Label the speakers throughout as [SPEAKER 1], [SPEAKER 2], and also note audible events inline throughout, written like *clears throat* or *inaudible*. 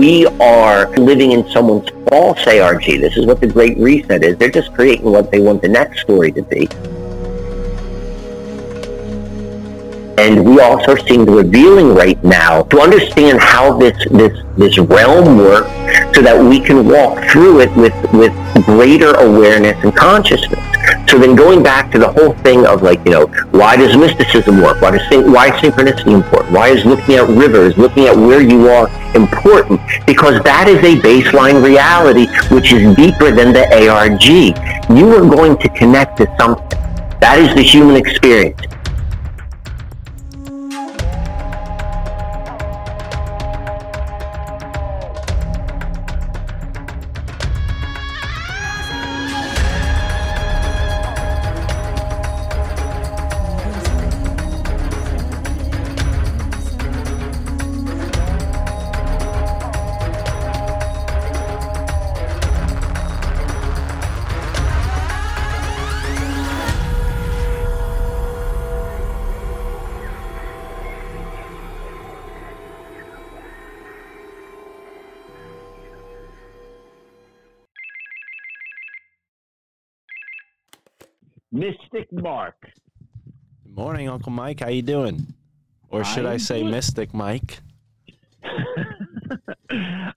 [SPEAKER 1] we are living in someone's false ARG. This is what the Great Reset is. They're just creating what they want the next story to be. And we also are seeing the revealing right now to understand how this this this realm works so that we can walk through it with, with greater awareness and consciousness. So then going back to the whole thing of like, you know, why does mysticism work? Why does why is synchronicity important? Why is looking at rivers, looking at where you are important? Because that is a baseline reality which is deeper than the ARG. You are going to connect to something. That is the human experience.
[SPEAKER 2] Morning, Uncle Mike. How you doing? Or should I,
[SPEAKER 1] I
[SPEAKER 2] say
[SPEAKER 1] doing-
[SPEAKER 2] Mystic Mike? *laughs*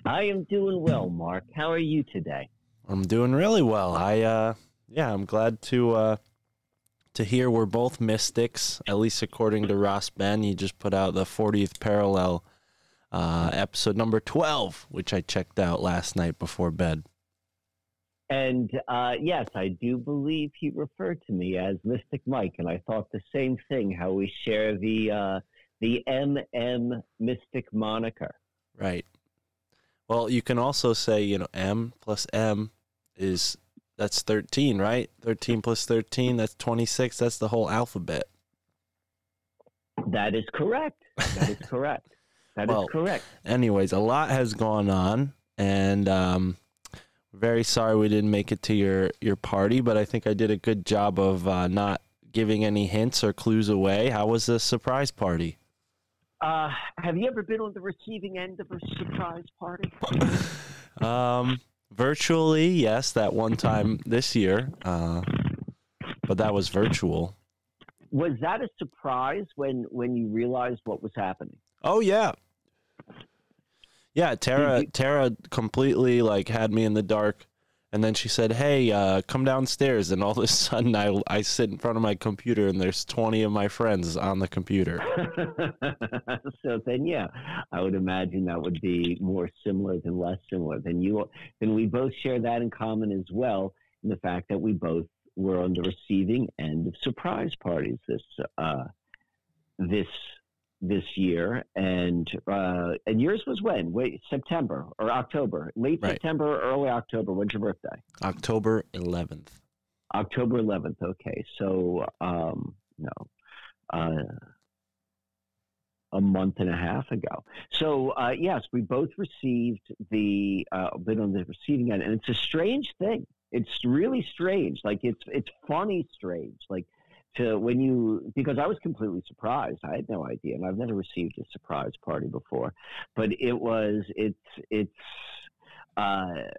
[SPEAKER 1] I am doing well, Mark. How are you today?
[SPEAKER 2] I'm doing really well. I uh yeah, I'm glad to uh to hear we're both mystics, at least according to Ross Ben. He just put out the 40th parallel uh episode number 12, which I checked out last night before bed.
[SPEAKER 1] And uh, yes, I do believe he referred to me as Mystic Mike, and I thought the same thing. How we share the uh, the MM Mystic moniker.
[SPEAKER 2] Right. Well, you can also say, you know, M plus M is that's 13, right? 13 plus 13, that's 26. That's the whole alphabet.
[SPEAKER 1] That is correct. That is *laughs* correct. That is
[SPEAKER 2] Well,
[SPEAKER 1] correct.
[SPEAKER 2] anyways, a lot has gone on, and um, very sorry we didn't make it to your your party, but I think I did a good job of uh, not giving any hints or clues away. How was the surprise party?
[SPEAKER 1] Uh, have you ever been on the receiving end of a surprise party? *laughs*
[SPEAKER 2] Um, virtually, yes, that one time this year, uh, but that was virtual.
[SPEAKER 1] Was that a surprise when when you realized what was happening?
[SPEAKER 2] Oh yeah. Yeah, Tara Tara completely like had me in the dark and then she said, "Hey, uh, come downstairs." And all of a sudden I I sit in front of my computer and there's 20 of my friends on the computer. *laughs*
[SPEAKER 1] so then, yeah, I would imagine that would be more similar than less similar. Then you, then we both share that in common as well, in the fact that we both were on the receiving end of surprise parties this uh, this this year, and uh, and yours was when? Wait, September or October? Late
[SPEAKER 2] Right.
[SPEAKER 1] September, early October. When's your birthday?
[SPEAKER 2] October 11th.
[SPEAKER 1] October 11th. Okay, so um, no, uh, a month and a half ago. So uh, yes, we both received the uh, been on the receiving end, and it's a strange thing. It's really strange. Like it's it's funny strange. Like to when you because I was completely surprised. I had no idea, and I've never received a surprise party before. But it was it's it's uh,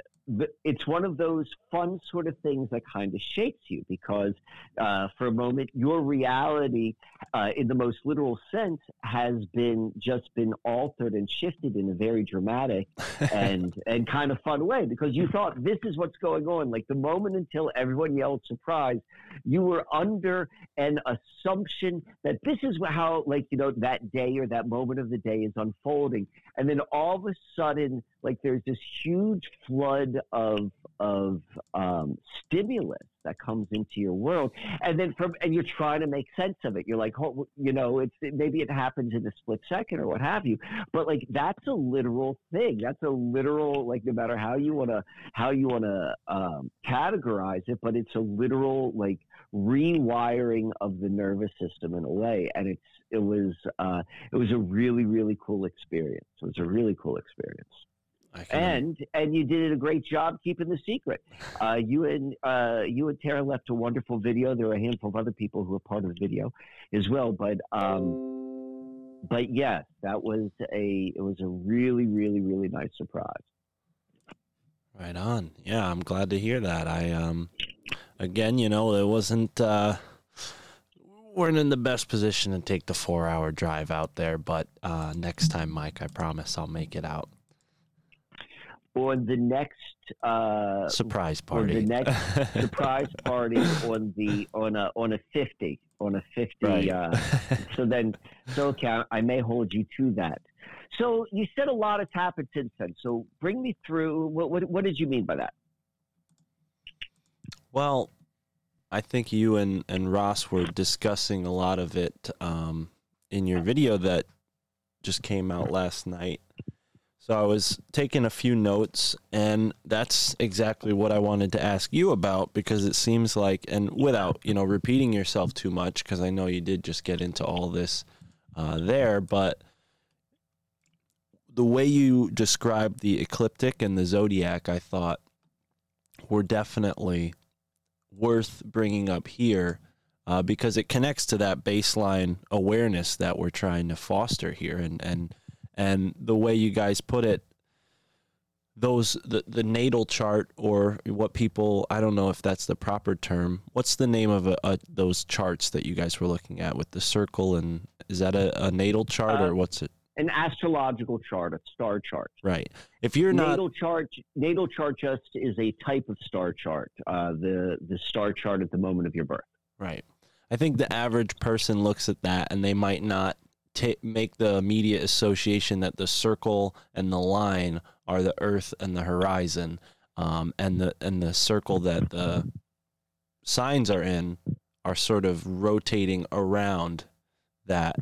[SPEAKER 1] it's one of those fun sort of things that kind of shakes you because uh, for a moment your reality uh, in the most literal sense has been just been altered and shifted in a very dramatic *laughs* and and kind of fun way because you thought this is what's going on. Like the moment until everyone yelled surprise you were under an assumption that this is how like you know that day or that moment of the day is unfolding. And then all of a sudden like there's this huge flood of of um, stimulus that comes into your world. And then from and you're trying to make sense of it. You're like oh, you know it's maybe it happens in a split second or what have you. But like that's a literal thing. That's a literal like no matter how you want to how you want to um, categorize it but it's a literal like rewiring of the nervous system in a way. And it's it was uh, it was a really really cool experience. It was a really cool experience and and you did a great job keeping the secret. *laughs* Uh, you and uh, you and Tara left a wonderful video. There were a handful of other people who were part of the video as well, but um, but yes, that was a it was a really really really nice surprise.
[SPEAKER 2] Right on. Yeah, I'm glad to hear that. I um again, you know, it wasn't uh weren't in the best position to take the four hour drive out there, but uh next time, Mike, I promise I'll make it out.
[SPEAKER 1] On the next uh
[SPEAKER 2] surprise party.
[SPEAKER 1] On the next *laughs* surprise party on the on a on a fifty. On a fifty
[SPEAKER 2] Right.
[SPEAKER 1] uh *laughs* so then so okay, I may hold you to that. So you said a lot has happened since then. So bring me through what what, what did you mean by that?
[SPEAKER 2] Well, I think you and, and Ross were discussing a lot of it um, in your video that just came out last night. So I was taking a few notes, and that's exactly what I wanted to ask you about because it seems like, and without you know repeating yourself too much, because I know you did just get into all this uh, there, but the way you described the ecliptic and the zodiac, I thought were definitely worth bringing up here uh, because it connects to that baseline awareness that we're trying to foster here and and and the way you guys put it those the, the natal chart or what people I don't know if that's the proper term what's the name of a, a, those charts that you guys were looking at with the circle and is that a, a natal chart
[SPEAKER 1] Uh,
[SPEAKER 2] or what's it
[SPEAKER 1] An astrological chart, a star chart.
[SPEAKER 2] right if you're not
[SPEAKER 1] natal chart natal chart just is a type of star chart. Uh, the the star chart at the moment of your birth.
[SPEAKER 2] Right. I think the average person looks at that and they might not ta make the immediate association that the circle and the line are the Earth and the horizon, um, and the and the circle that the signs are in are sort of rotating around that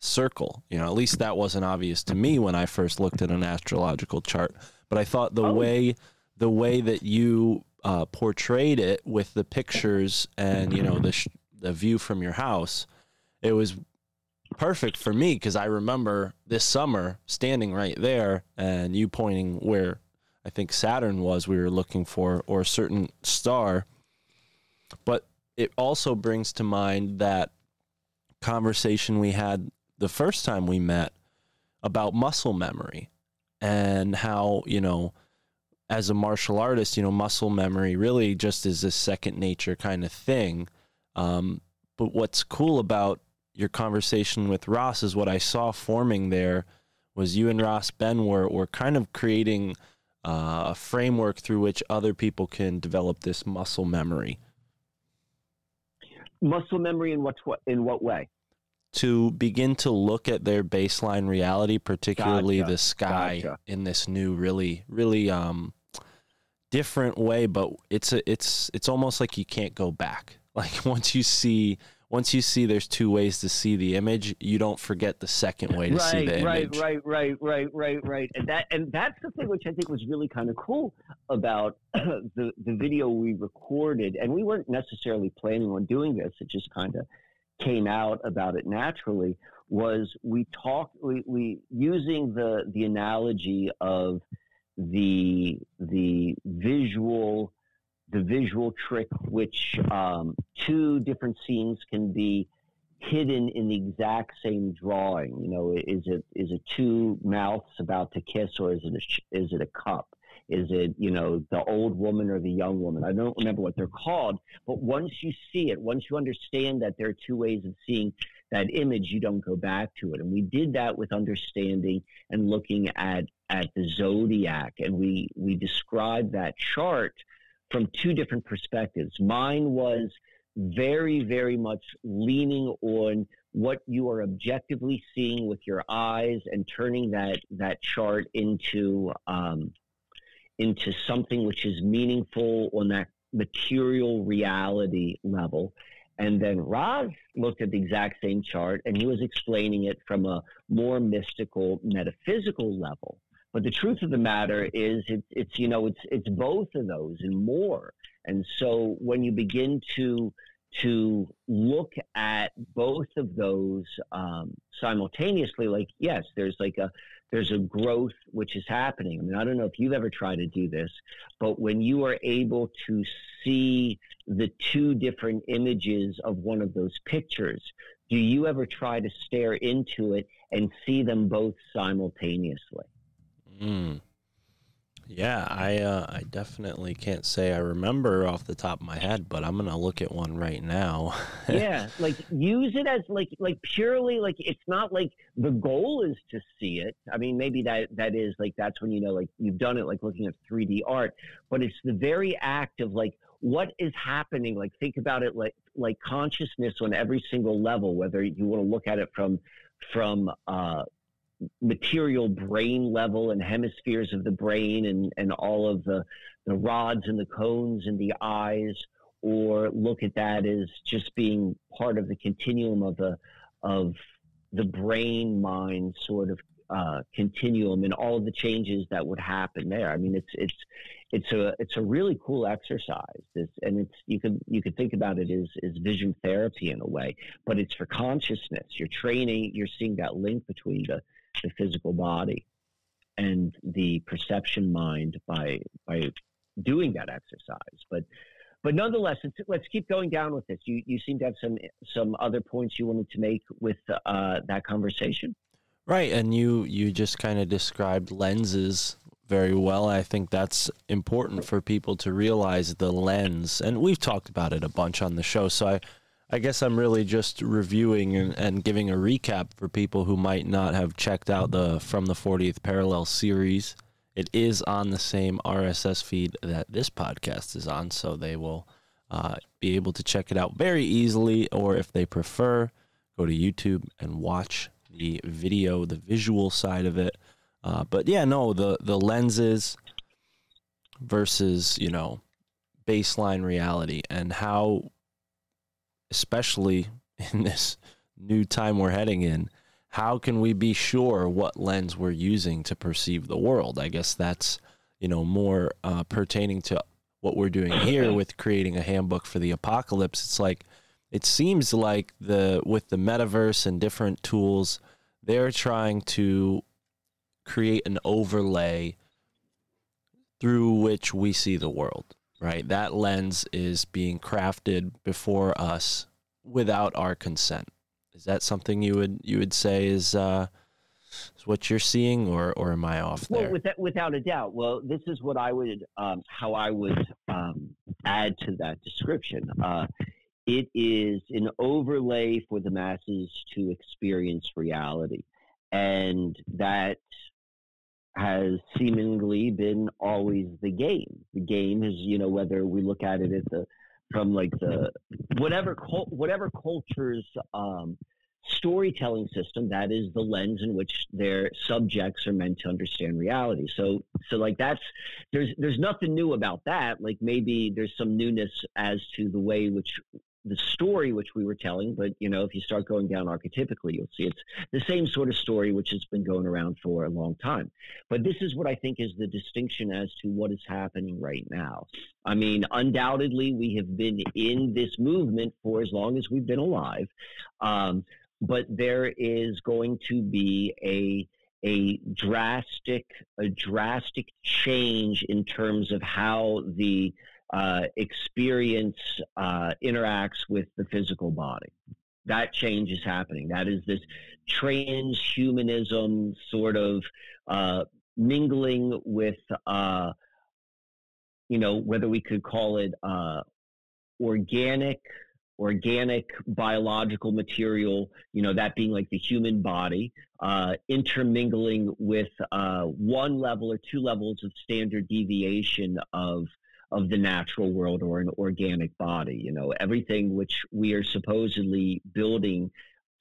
[SPEAKER 2] circle. You know, at least that wasn't obvious to me when I first looked at an astrological chart. But I thought the
[SPEAKER 1] Oh.
[SPEAKER 2] way the way that you uh, portrayed it with the pictures and you know the sh- the view from your house, it was perfect for me because I remember this summer standing right there and you pointing where I think Saturn was we were looking for or a certain star. But it also brings to mind that conversation we had the first time we met about muscle memory and how, you know, as a martial artist, you know, muscle memory really just is a second nature kind of thing. Um, but what's cool about your conversation with Ross is what I saw forming there was you and Ross Ben were, were kind of creating uh, a framework through which other people can develop this muscle memory
[SPEAKER 1] Muscle memory in what in what way?
[SPEAKER 2] to begin to look at their baseline reality, particularly
[SPEAKER 1] Gotcha.
[SPEAKER 2] the sky
[SPEAKER 1] Gotcha.
[SPEAKER 2] in this new really, really um, different way. But it's a, it's it's almost like you can't go back. *laughs* Like once you see once you see there's two ways to see the image, you don't forget the second way to see the image.
[SPEAKER 1] right,
[SPEAKER 2] image.
[SPEAKER 1] right, right, right, right, right. And that and that's the thing which I think was really kind of cool about *clears throat* the the video we recorded. And we weren't necessarily planning on doing this. It just kind of came out about it naturally. Was we talked we, we using the the analogy of the the visual the visual trick which um, two different scenes can be hidden in the exact same drawing. You know, is it is it two mouths about to kiss, or is it a, is it a cup? Is it you know the old woman or the young woman? I don't remember what they're called, but once you see it, once you understand that there are two ways of seeing that image, you don't go back to it. And we did that with understanding and looking at at the zodiac, and we we described that chart from two different perspectives. Mine was very, very much leaning on what you are objectively seeing with your eyes and turning that that chart into um, into something which is meaningful on that material reality level. And then Raj looked at the exact same chart and he was explaining it from a more mystical, metaphysical level. But the truth of the matter is, it's, it's you know, it's it's both of those and more. And so when you begin to to look at both of those um, simultaneously, like yes, there's like a there's a growth which is happening. I mean, I don't know if you've ever tried to do this, but when you are able to see the two different images of one of those pictures, do you ever try to stare into it and see them both simultaneously?
[SPEAKER 2] Mm. Yeah, I uh, I definitely can't say I remember off the top of my head, but I'm gonna look at one right now. *laughs*
[SPEAKER 1] yeah, like use it as like like purely like it's not like the goal is to see it. I mean, maybe that that is like that's when you know like you've done it like looking at 3D art, but it's the very act of like what is happening. Like think about it like like consciousness on every single level, whether you want to look at it from from uh, material brain level and hemispheres of the brain and, and all of the, the rods and the cones and the eyes, or look at that as just being part of the continuum of the, of the brain mind sort of uh, continuum and all of the changes that would happen there. I mean, it's it's it's a it's a really cool exercise. This, and it's you could you could think about it as as vision therapy in a way, but it's for consciousness. You're training. You're seeing that link between the the physical body and the perception mind by by doing that exercise. But but nonetheless, let's keep going down with this. You you seem to have some some other points you wanted to make with uh, that conversation.
[SPEAKER 2] Right, and you you just kind of described lenses very well. I think that's important for people to realize the lens, and we've talked about it a bunch on the show. So I I guess I'm really just reviewing and, and, giving a recap for people who might not have checked out the From the 40th Parallel series. It is on the same RSS feed that this podcast is on, so they will uh, be able to check it out very easily, or if they prefer, go to YouTube and watch the video, the visual side of it. Uh, but yeah, no, the the lenses versus you know baseline reality and how especially *laughs* in this new time we're heading in, how can we be sure what lens we're using to perceive the world? I guess that's you know more uh, pertaining to what we're doing here with creating a handbook for the apocalypse. It's like it seems like the with the metaverse and different tools, they're trying to create an overlay through which we see the world right? That lens is being crafted before us without our consent. Is that something you would you would say is uh, is what you're seeing, or or am I off there?
[SPEAKER 1] Well, without, without a doubt. Well, this is what I would um, how I would um, add to that description. Uh, it is an overlay for the masses to experience reality, and that has seemingly been always the game. The game is, you know, whether we look at it as a from like the whatever whatever culture's um, storytelling system that is the lens in which their subjects are meant to understand reality so so like that's there's there's nothing new about that like maybe there's some newness as to the way which the story which we were telling, but you know, if you start going down archetypically, you'll see it's the same sort of story which has been going around for a long time. But this is what I think is the distinction as to what is happening right now. I mean, undoubtedly, we have been in this movement for as long as we've been alive, um, but there is going to be a a drastic a drastic change in terms of how the uh, experience uh, interacts with the physical body. That change is happening. That is this transhumanism sort of uh, mingling with, uh, you know, whether we could call it uh, organic organic biological material, you know, that being like the human body, uh, intermingling with uh, one level or two levels of standard deviation of of the natural world or an organic body. You know, everything which we are supposedly building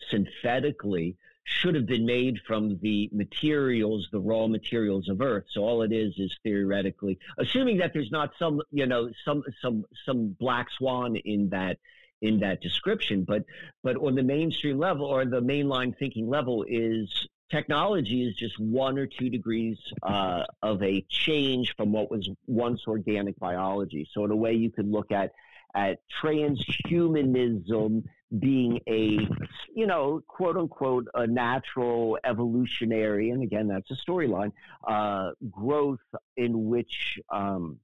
[SPEAKER 1] synthetically should have been made from the materials, the raw materials of Earth. So all it is is theoretically, assuming that there's not some, you know, some some some black swan in that in that description, but but on the mainstream level or the mainline thinking level is technology is just one or two degrees uh, of a change from what was once organic biology. So in a way, you could look at at transhumanism being a, you know, quote unquote, a natural evolutionary, and again, that's a storyline, uh, growth in which um,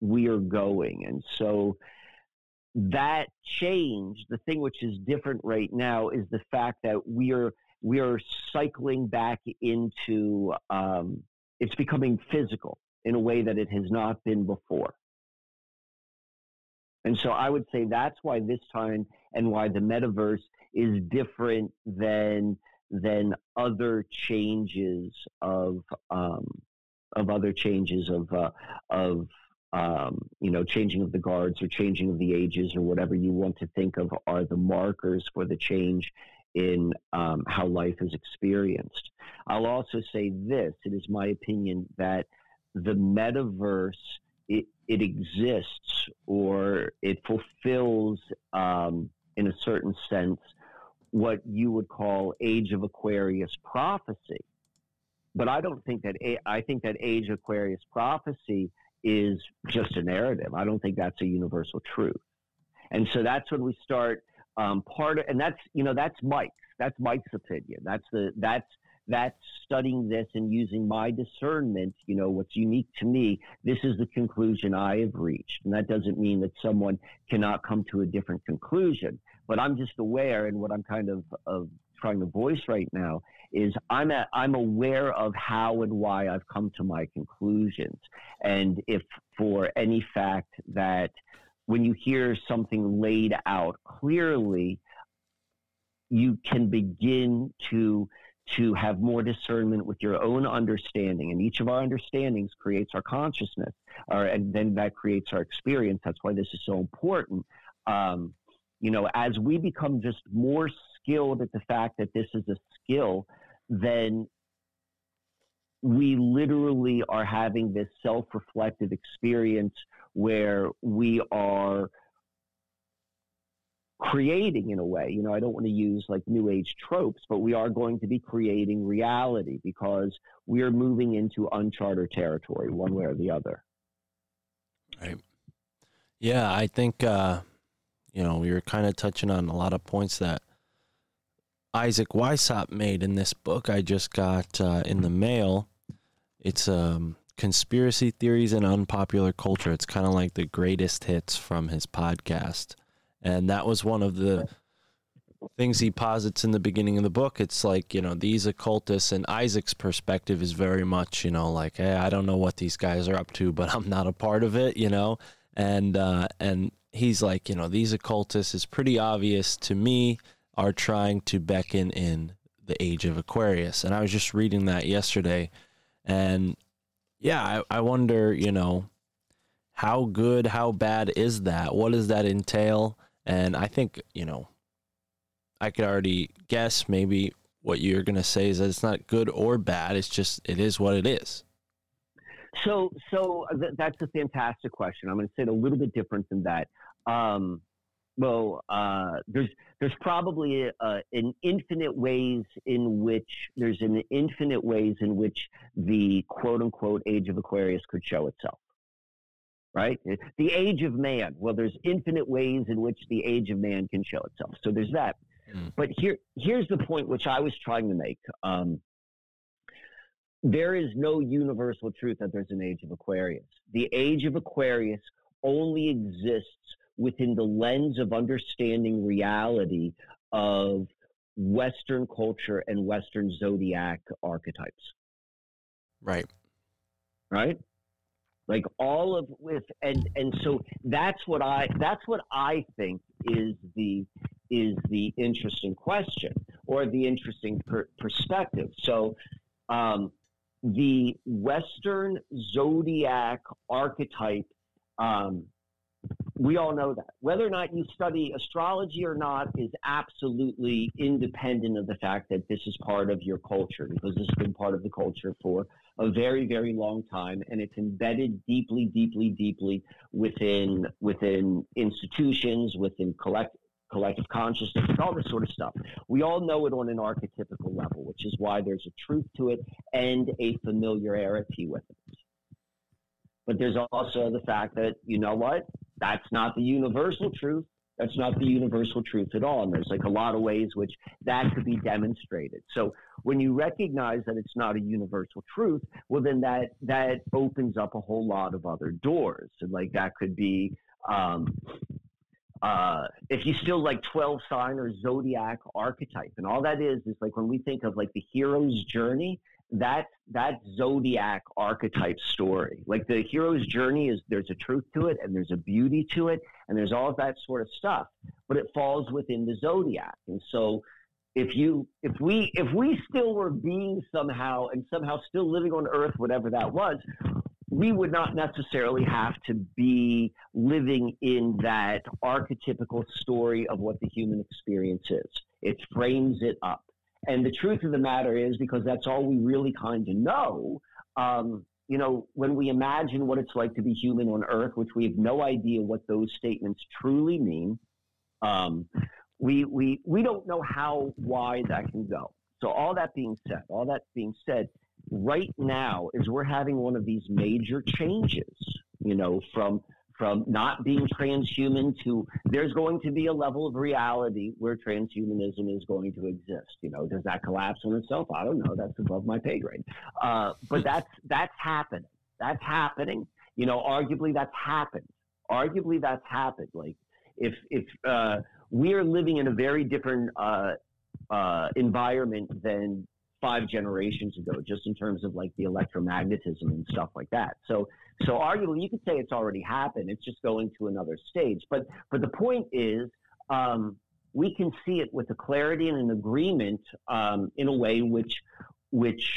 [SPEAKER 1] we are going. And so that change, the thing which is different right now, is the fact that we are we are cycling back into um, it's becoming physical in a way that it has not been before. And so I would say that's why this time and why the metaverse is different than than other changes of um, of other changes of uh, of um, you know changing of the guards or changing of the ages or whatever you want to think of are the markers for the change in um, how life is experienced. I'll also say this: it is my opinion that the metaverse it, it exists or it fulfills um, in a certain sense what you would call age of aquarius prophecy. But i don't think that i think that age of aquarius prophecy is just a narrative. I don't think that's a universal truth. And so that's when we start um, part of and that's you know that's mike's that's mike's opinion that's the that's that's studying this and using my discernment, you know, what's unique to me, this is the conclusion I have reached. And that doesn't mean that someone cannot come to a different conclusion. But I'm just aware, and what I'm kind of, of trying to voice right now is I'm I'm aware of how and why I've come to my conclusions. And if for any fact that when you hear something laid out clearly, you can begin to to have more discernment with your own understanding. And each of our understandings creates our consciousness, or, and then that creates our experience. That's why this is so important. Um, you know, as we become just more skilled at the fact that this is a skill, then we literally are having this self reflective experience where we are creating in a way. You know, I don't want to use like new age tropes, but we are going to be creating reality because we are moving into uncharted territory one way or the other.
[SPEAKER 2] Right. Yeah, I think uh you know, we were kind of touching on a lot of points that Isaac Weishaupt made in this book I just got uh, in the mail. It's um conspiracy theories and unpopular culture. It's kind of like the greatest hits from his podcast and that was one of the things he posits in the beginning of the book. It's like, you know, these occultists and Isaac's perspective is very much, you know, like, hey, I don't know what these guys are up to, but I'm not a part of it, you know? And uh and he's like, you know, these occultists is pretty obvious to me are trying to beckon in the age of Aquarius. And I was just reading that yesterday and yeah, I, I wonder, you know, how good, how bad is that? What does that entail? And I think, you know, I could already guess maybe what you're going to say is that it's not good or bad. It's just, it is what it is.
[SPEAKER 1] So, so th- that's a fantastic question. I'm going to say it a little bit different than that. Um, well, uh, there's there's probably a, a, an infinite ways in which there's an infinite ways in which the quote unquote age of Aquarius could show itself right? The age of man. Well, there's infinite ways in which the age of man can show itself. So there's that. Mm. But here, here's the point which I was trying to make. Um, there is no universal truth that there's an age of Aquarius. The age of Aquarius only exists within the lens of understanding reality of Western culture and Western zodiac archetypes.
[SPEAKER 2] Right.
[SPEAKER 1] Right like all of with and and so that's what i that's what i think is the is the interesting question or the interesting per- perspective so um, the western zodiac archetype um, we all know that. Whether or not you study astrology or not is absolutely independent of the fact that this is part of your culture because this has been part of the culture for a very, very long time, and it's embedded deeply, deeply, deeply within within institutions, within collect, collective consciousness, all this sort of stuff. We all know it on an archetypical level, which is why there's a truth to it and a familiarity with it. But there's also the fact that, you know what? That's not the universal truth. That's not the universal truth at all. And there's like a lot of ways which that could be demonstrated. So when you recognize that it's not a universal truth, well, then that, that opens up a whole lot of other doors. And like that could be, um, uh, if you still like 12 sign or zodiac archetype and all that is is like when we think of like the hero's journey that that zodiac archetype story like the hero's journey is there's a truth to it and there's a beauty to it and there's all of that sort of stuff but it falls within the zodiac and so if you if we if we still were being somehow and somehow still living on earth whatever that was we would not necessarily have to be living in that archetypical story of what the human experience is. It frames it up. And the truth of the matter is, because that's all we really kind of know, um, you know, when we imagine what it's like to be human on Earth, which we have no idea what those statements truly mean, um, we, we, we don't know how wide that can go. So, all that being said, all that being said, right now is we're having one of these major changes, you know, from from not being transhuman to there's going to be a level of reality where transhumanism is going to exist. You know, does that collapse on itself? I don't know. That's above my pay grade. Uh, but that's that's happening. That's happening. You know, arguably that's happened. Arguably that's happened. Like if if uh, we are living in a very different uh, uh environment than five generations ago, just in terms of like the electromagnetism and stuff like that. So, so arguably, you could say it's already happened. It's just going to another stage. But, but the point is, um, we can see it with a clarity and an agreement um, in a way which, which,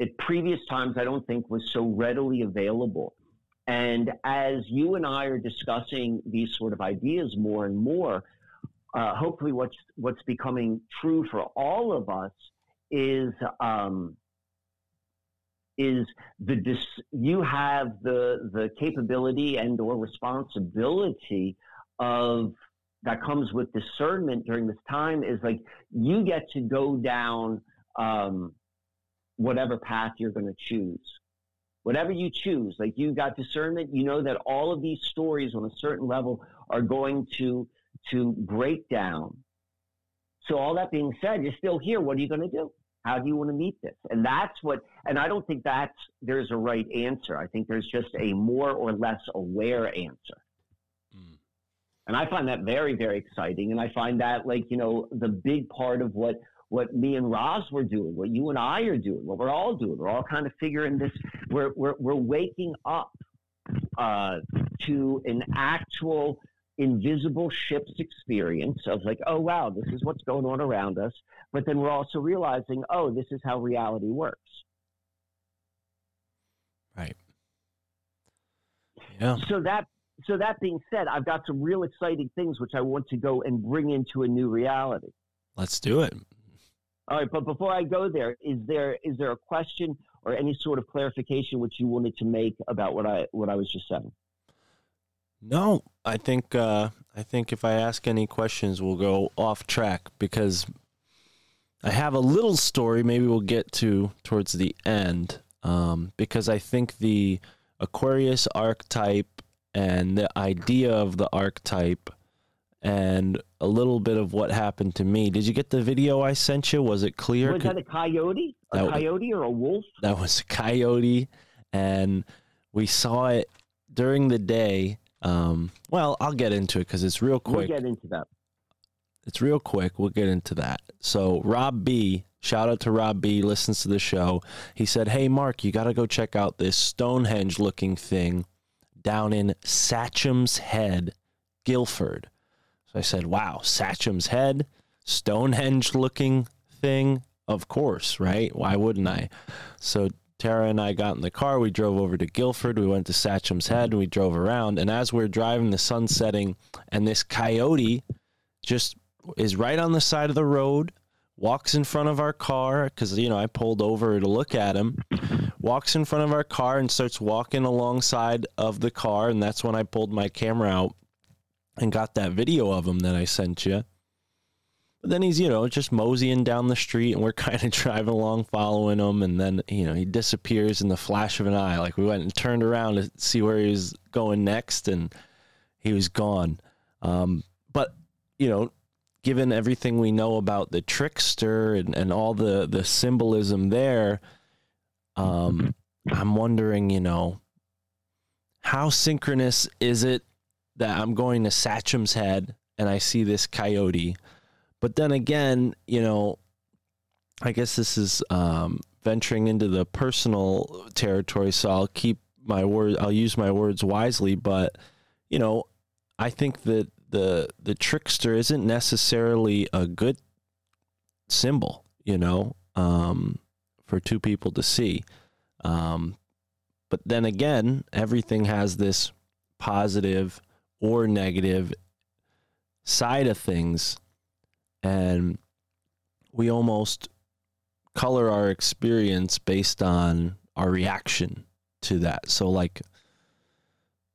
[SPEAKER 1] at previous times I don't think was so readily available. And as you and I are discussing these sort of ideas more and more, uh, hopefully what's what's becoming true for all of us is um, is the dis- you have the the capability and or responsibility of that comes with discernment during this time is like you get to go down um, whatever path you're going to choose. Whatever you choose like you got discernment you know that all of these stories on a certain level are going to to break down. So all that being said you're still here. What are you going to do how do you want to meet this? And that's what, and I don't think that's, there's a right answer. I think there's just a more or less aware answer. Mm. And I find that very, very exciting. And I find that like, you know, the big part of what, what me and Ross were doing, what you and I are doing, what we're all doing. We're all kind of figuring this, we're, we're, we're waking up uh, to an actual invisible ship's experience of like, oh, wow, this is what's going on around us. But then we're also realizing, oh, this is how reality works.
[SPEAKER 2] Right. Yeah.
[SPEAKER 1] So that so that being said, I've got some real exciting things which I want to go and bring into a new reality.
[SPEAKER 2] Let's do it.
[SPEAKER 1] All right, but before I go there, is there is there a question or any sort of clarification which you wanted to make about what I what I was just saying?
[SPEAKER 2] No, I think uh, I think if I ask any questions, we'll go off track because I have a little story. Maybe we'll get to towards the end um, because I think the Aquarius archetype and the idea of the archetype and a little bit of what happened to me. Did you get the video I sent you? Was it clear?
[SPEAKER 1] Was that a coyote? A coyote or a wolf?
[SPEAKER 2] That was a coyote, and we saw it during the day um, well, I'll get into it because it's real quick.
[SPEAKER 1] We'll get into that.
[SPEAKER 2] It's real quick. We'll get into that. So, Rob B, shout out to Rob B, listens to the show. He said, Hey, Mark, you got to go check out this Stonehenge looking thing down in Sachem's Head, Guilford. So I said, Wow, Sachem's Head, Stonehenge looking thing? Of course, right? Why wouldn't I? So Tara and I got in the car. We drove over to Guilford. We went to Sachem's Head and we drove around. And as we're driving, the sun setting, and this coyote just is right on the side of the road, walks in front of our car because, you know, I pulled over to look at him, walks in front of our car and starts walking alongside of the car. And that's when I pulled my camera out and got that video of him that I sent you. But then he's, you know, just moseying down the street and we're *laughs* kind of driving along following him. And then, you know, he disappears in the flash of an eye. Like we went and turned around to see where he was going next and he was gone. Um, but, you know, given everything we know about the trickster and, and all the, the symbolism there, um, I'm wondering, you know, how synchronous is it that I'm going to Sachem's Head and I see this coyote. But then again, you know, I guess this is um, venturing into the personal territory, so I'll keep my word. I'll use my words wisely. But you know, I think that the the trickster isn't necessarily a good symbol. You know, um, for two people to see. Um, but then again, everything has this positive or negative side of things. And we almost color our experience based on our reaction to that. So, like,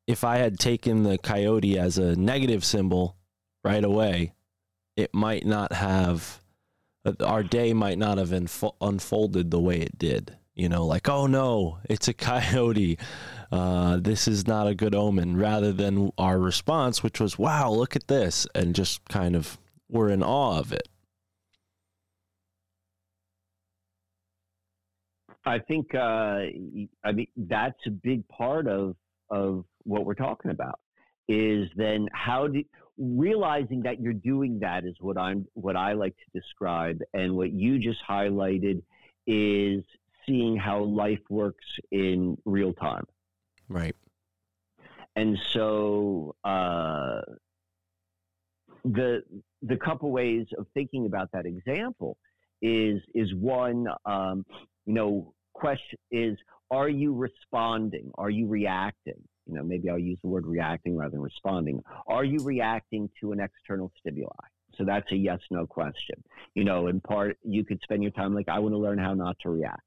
[SPEAKER 2] if I had taken the coyote as a negative symbol right away, it might not have, our day might not have unfolded the way it did. You know, like, oh no, it's a coyote. Uh, this is not a good omen, rather than our response, which was, wow, look at this, and just kind of we're in awe of it.
[SPEAKER 1] I think uh, I mean that's a big part of of what we're talking about is then how do realizing that you're doing that is what I'm what I like to describe and what you just highlighted is seeing how life works in real time.
[SPEAKER 2] Right.
[SPEAKER 1] And so uh, the the couple ways of thinking about that example is is one um, you know question is are you responding? Are you reacting? You know maybe i'll use the word reacting rather than responding. Are you reacting to an external stimuli? So that's a yes no question. You know in part you could spend your time like i want to learn how not to react.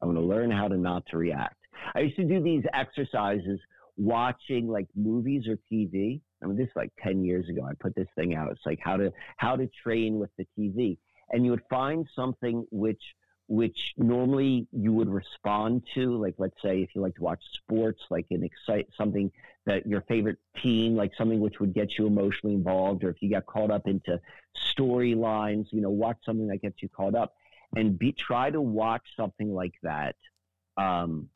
[SPEAKER 1] I want to learn how to not to react. I used to do these exercises watching like movies or tv i mean this is like 10 years ago i put this thing out. It's like how to how to train with the tv and you would find something which which normally you would respond to like let's say if you like to watch sports like an excite something that your favorite team like something which would get you emotionally involved or if you got caught up into storylines you know watch something that gets you caught up. And be try to watch something like that um,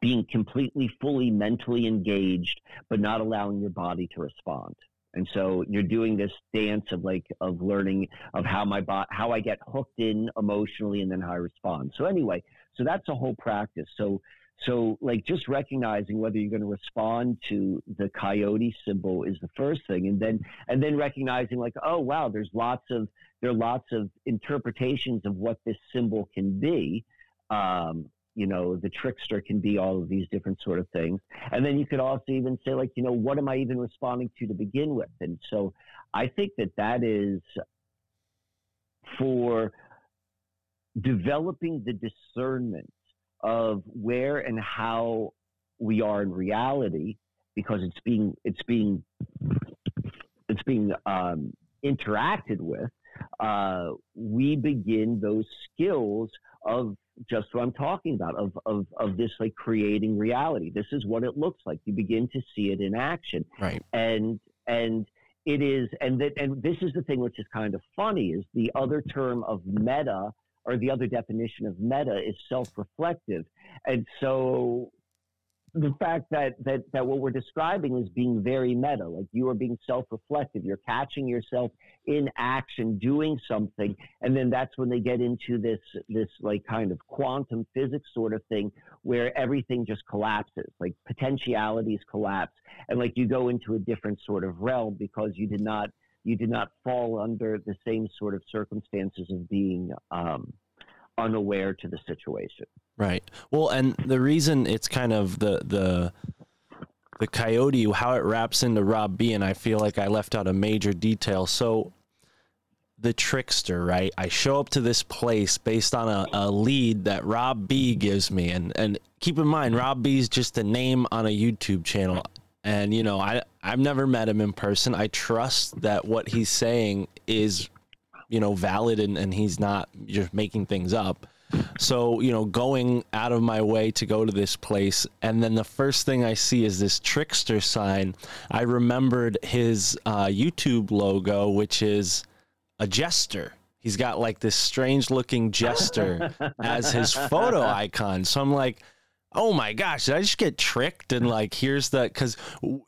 [SPEAKER 1] being completely fully mentally engaged but not allowing your body to respond and so you're doing this dance of like of learning of how my bot how I get hooked in emotionally and then how I respond. So anyway, so that's a whole practice. So so like just recognizing whether you're going to respond to the coyote symbol is the first thing, and then and then recognizing like oh wow, there's lots of there are lots of interpretations of what this symbol can be. Um, you know the trickster can be all of these different sort of things. And then you could also even say like you know what am i even responding to to begin with? And so i think that that is for developing the discernment of where and how we are in reality because it's being it's being it's being um, interacted with uh, we begin those skills of just what I'm talking about of, of, of this like creating reality. This is what it looks like. You begin to see it in action.
[SPEAKER 2] Right.
[SPEAKER 1] And, and it is, and that, and this is the thing which is kind of funny is the other term of meta or the other definition of meta is self-reflective. And so the fact that, that that what we're describing is being very meta like you are being self-reflective. You're catching yourself in action doing something and then that's when they get into this this like kind of quantum physics sort of thing where everything just collapses like potentialities collapse and like you go into a different sort of realm because you did not you did not fall under the same sort of circumstances of being um, unaware to the situation
[SPEAKER 2] Right. Well, and the reason it's kind of the the the coyote how it wraps into Rob B and I feel like I left out a major detail. So the trickster, right? I show up to this place based on a, a lead that Rob B gives me and and keep in mind Rob B is just a name on a YouTube channel. And you know, I I've never met him in person. I trust that what he's saying is, you know, valid and, and he's not just making things up. So, you know, going out of my way to go to this place, and then the first thing I see is this trickster sign. I remembered his uh, YouTube logo, which is a jester. He's got like this strange looking jester *laughs* as his photo icon. So I'm like, oh my gosh, did I just get tricked? And like, here's the because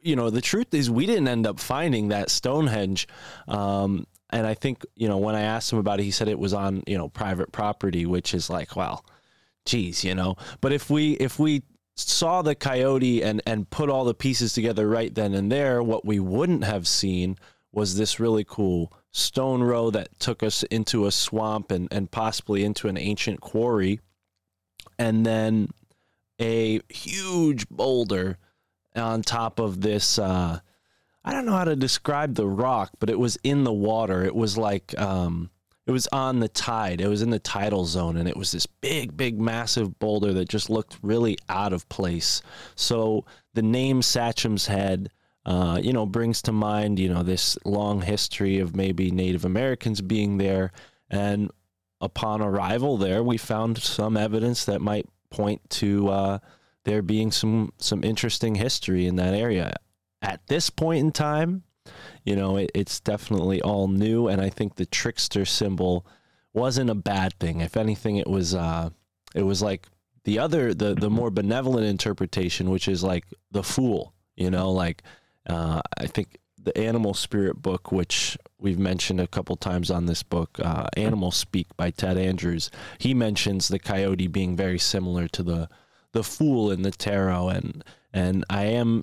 [SPEAKER 2] you know the truth is we didn't end up finding that Stonehenge. Um, and I think you know when I asked him about it, he said it was on you know private property, which is like, well, geez, you know. But if we if we saw the coyote and and put all the pieces together right then and there, what we wouldn't have seen was this really cool stone row that took us into a swamp and and possibly into an ancient quarry, and then a huge boulder on top of this. Uh, I don't know how to describe the rock, but it was in the water. It was like um, it was on the tide. It was in the tidal zone, and it was this big, big, massive boulder that just looked really out of place. So the name Sachem's Head. Uh, you know, brings to mind, you know, this long history of maybe Native Americans being there. And upon arrival there, we found some evidence that might point to uh, there being some some interesting history in that area. At this point in time, you know, it, it's definitely all new, and I think the trickster symbol wasn't a bad thing. If anything, it was uh, it was like the other the the more benevolent interpretation, which is like the fool. You know, like uh, I think the Animal Spirit book, which we've mentioned a couple times on this book, uh, Animal Speak by Ted Andrews, he mentions the coyote being very similar to the the fool in the tarot, and and I am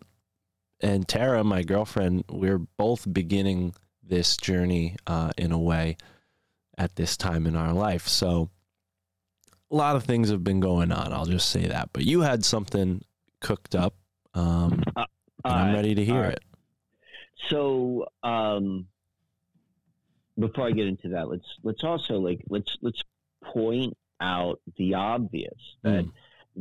[SPEAKER 2] and Tara, my girlfriend, we're both beginning this journey uh, in a way at this time in our life. So a lot of things have been going on. I'll just say that. But you had something cooked up, um, uh, and I'm ready to hear right. it.
[SPEAKER 1] So um, before I get into that, let's let's also like let's let's point out the obvious that mm.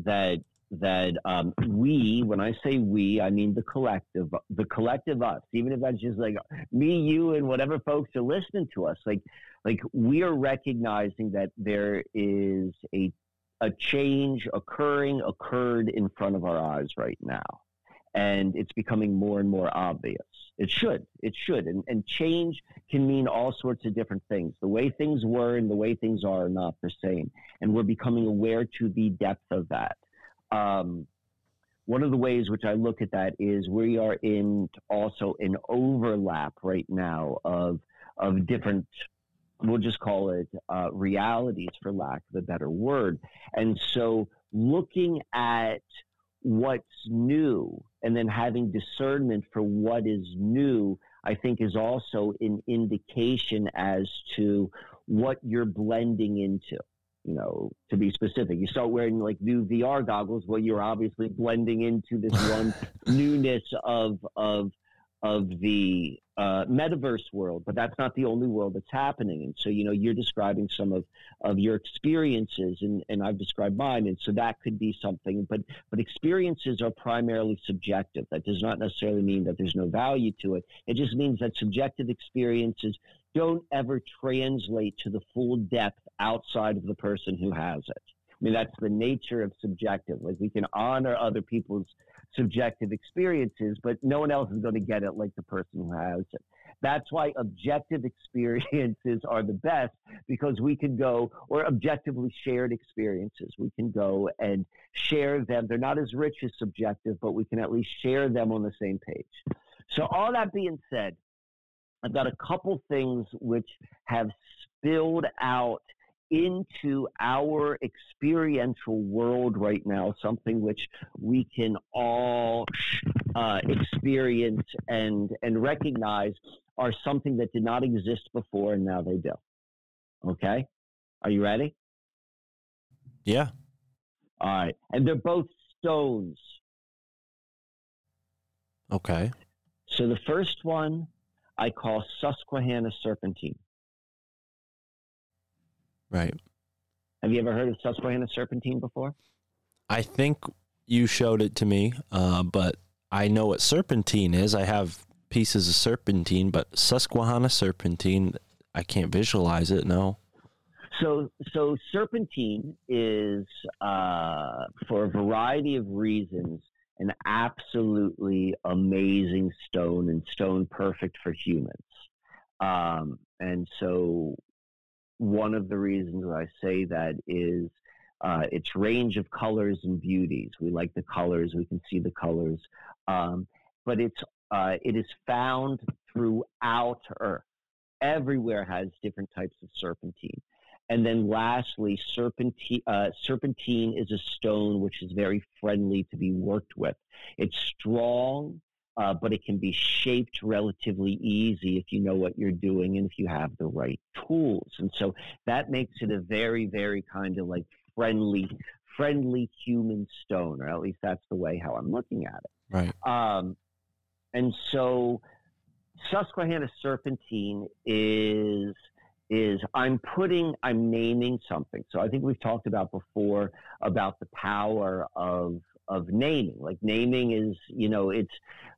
[SPEAKER 1] that that um, we, when I say we, I mean the collective, the collective us, even if that's just like me, you, and whatever folks are listening to us, like, like we are recognizing that there is a, a change occurring, occurred in front of our eyes right now. And it's becoming more and more obvious. It should. It should. And, and change can mean all sorts of different things. The way things were and the way things are, are not the same. And we're becoming aware to the depth of that. Um, one of the ways which I look at that is we are in also an overlap right now of of different we'll just call it uh, realities for lack of a better word. And so looking at what's new and then having discernment for what is new i think is also an indication as to what you're blending into you know, to be specific. You start wearing like new VR goggles, well, you're obviously blending into this *laughs* one newness of of of the uh, metaverse world, but that's not the only world that's happening. And so, you know, you're describing some of, of your experiences, and, and I've described mine, and so that could be something. But but experiences are primarily subjective. That does not necessarily mean that there's no value to it. It just means that subjective experiences don't ever translate to the full depth outside of the person who has it. I mean, that's the nature of subjective. Like we can honor other people's subjective experiences, but no one else is going to get it like the person who has it. That's why objective experiences are the best because we can go, or objectively shared experiences, we can go and share them. They're not as rich as subjective, but we can at least share them on the same page. So, all that being said, I've got a couple things which have spilled out into our experiential world right now, something which we can all uh, experience and and recognize are something that did not exist before and now they do. Okay, are you ready?
[SPEAKER 2] Yeah.
[SPEAKER 1] All right, and they're both stones.
[SPEAKER 2] Okay.
[SPEAKER 1] So the first one I call Susquehanna serpentine.
[SPEAKER 2] Right.
[SPEAKER 1] Have you ever heard of Susquehanna serpentine before?
[SPEAKER 2] I think you showed it to me, uh, but I know what serpentine is. I have pieces of serpentine, but Susquehanna serpentine, I can't visualize it. No.
[SPEAKER 1] So, so serpentine is, uh, for a variety of reasons, an absolutely amazing stone and stone perfect for humans. Um, and so one of the reasons I say that is uh, its range of colors and beauties. We like the colors, we can see the colors, um, but it's uh, it is found throughout Earth. Everywhere has different types of serpentine. And then lastly, serpentine, uh, serpentine is a stone which is very friendly to be worked with. It's strong, uh, but it can be shaped relatively easy if you know what you're doing and if you have the right tools. And so that makes it a very, very kind of like friendly, friendly human stone, or at least that's the way how I'm looking at it.
[SPEAKER 2] Right.
[SPEAKER 1] Um, and so Susquehanna serpentine is is I'm putting, I'm naming something. So I think we've talked about before about the power of of naming. Like naming is, you know, it's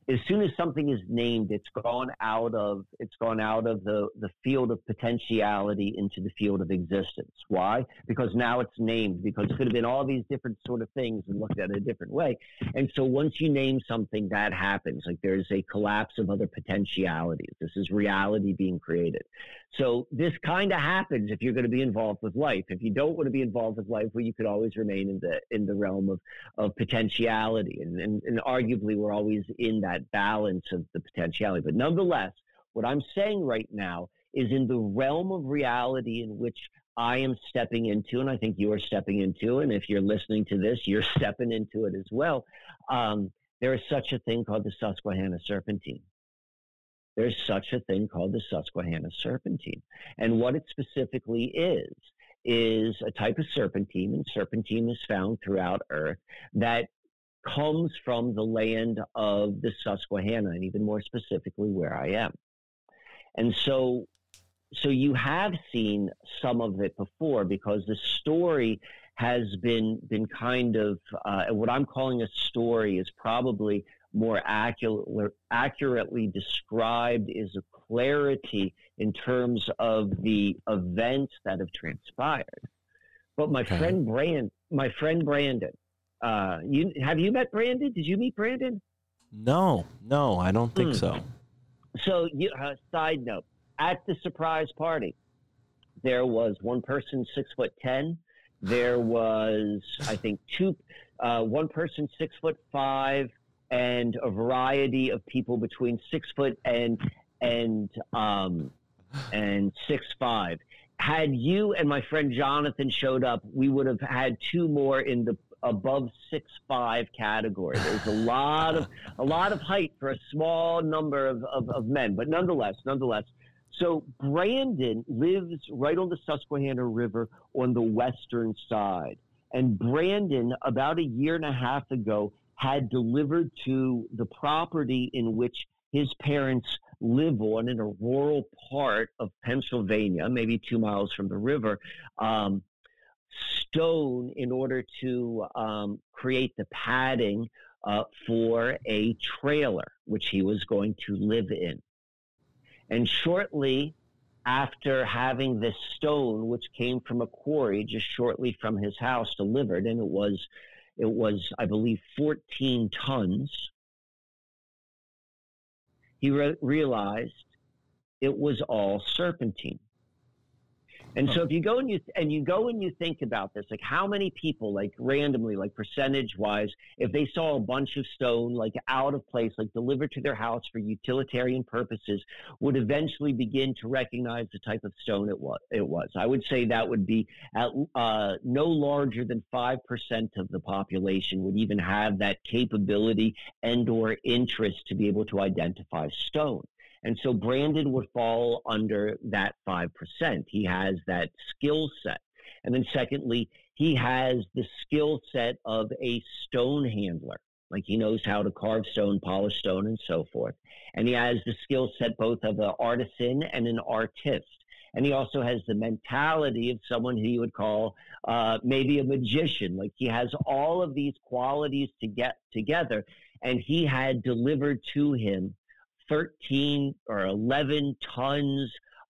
[SPEAKER 1] as soon as something is named, it's gone out of it's gone out of the the field of potentiality into the field of existence. Why? Because now it's named. Because it could have been all these different sort of things and looked at a different way. And so once you name something, that happens. Like there's a collapse of other potentialities. This is reality being created. So this kind of happens if you're going to be involved with life. If you don't want to be involved with life, well, you could always remain in the in the realm of of potentiality, and and, and arguably we're always in that balance of the potentiality. But nonetheless, what I'm saying right now is in the realm of reality in which I am stepping into, and I think you are stepping into, and if you're listening to this, you're *laughs* stepping into it as well. Um, there is such a thing called the Susquehanna Serpentine there's such a thing called the Susquehanna serpentine. And what it specifically is, is a type of serpentine, and serpentine is found throughout Earth, that comes from the land of the Susquehanna, and even more specifically where I am. And so, so you have seen some of it before because the story has been been kind of uh, what I'm calling a story is probably more accurate, accurately described is a clarity in terms of the events that have transpired. But my okay. friend Brand, my friend Brandon, uh, you have you met Brandon? Did you meet Brandon?
[SPEAKER 2] No, no, I don't think mm. so.
[SPEAKER 1] So, you, uh, side note: at the surprise party, there was one person six foot ten. There was, I think, two, uh, one person six foot five, and a variety of people between six foot and and um, and six five. Had you and my friend Jonathan showed up, we would have had two more in the above six five category. There's a lot of a lot of height for a small number of, of, of men, but nonetheless, nonetheless. So Brandon lives right on the Susquehanna River on the western side. And Brandon, about a year and a half ago, had delivered to the property in which his parents live on in a rural part of Pennsylvania, maybe two miles from the river, um, stone in order to um, create the padding uh, for a trailer, which he was going to live in. And shortly after having this stone, which came from a quarry just shortly from his house, delivered, and it was it was, I believe, 14 tons. He re- realized it was all serpentine. And so if you go and you and you go and you think about this, like how many people, like randomly, like percentage wise, if they saw a bunch of stone like out of place, like delivered to their house for utilitarian purposes, would eventually begin to recognize the type of stone it was. It was. I would say that would be at uh, no larger than five percent of the population would even have that capability and or interest to be able to identify stone. And so Brandon would fall under that 5%. He has that skill set. And then secondly, he has the skill set of a stone handler. Like he knows how to carve stone, polish stone, and so forth. And he has the skill set both of an artisan and an artist. And he also has the mentality of someone who you would call uh, maybe a magician. Like he has all of these qualities to get together. And he had delivered to him 13 or 11 tons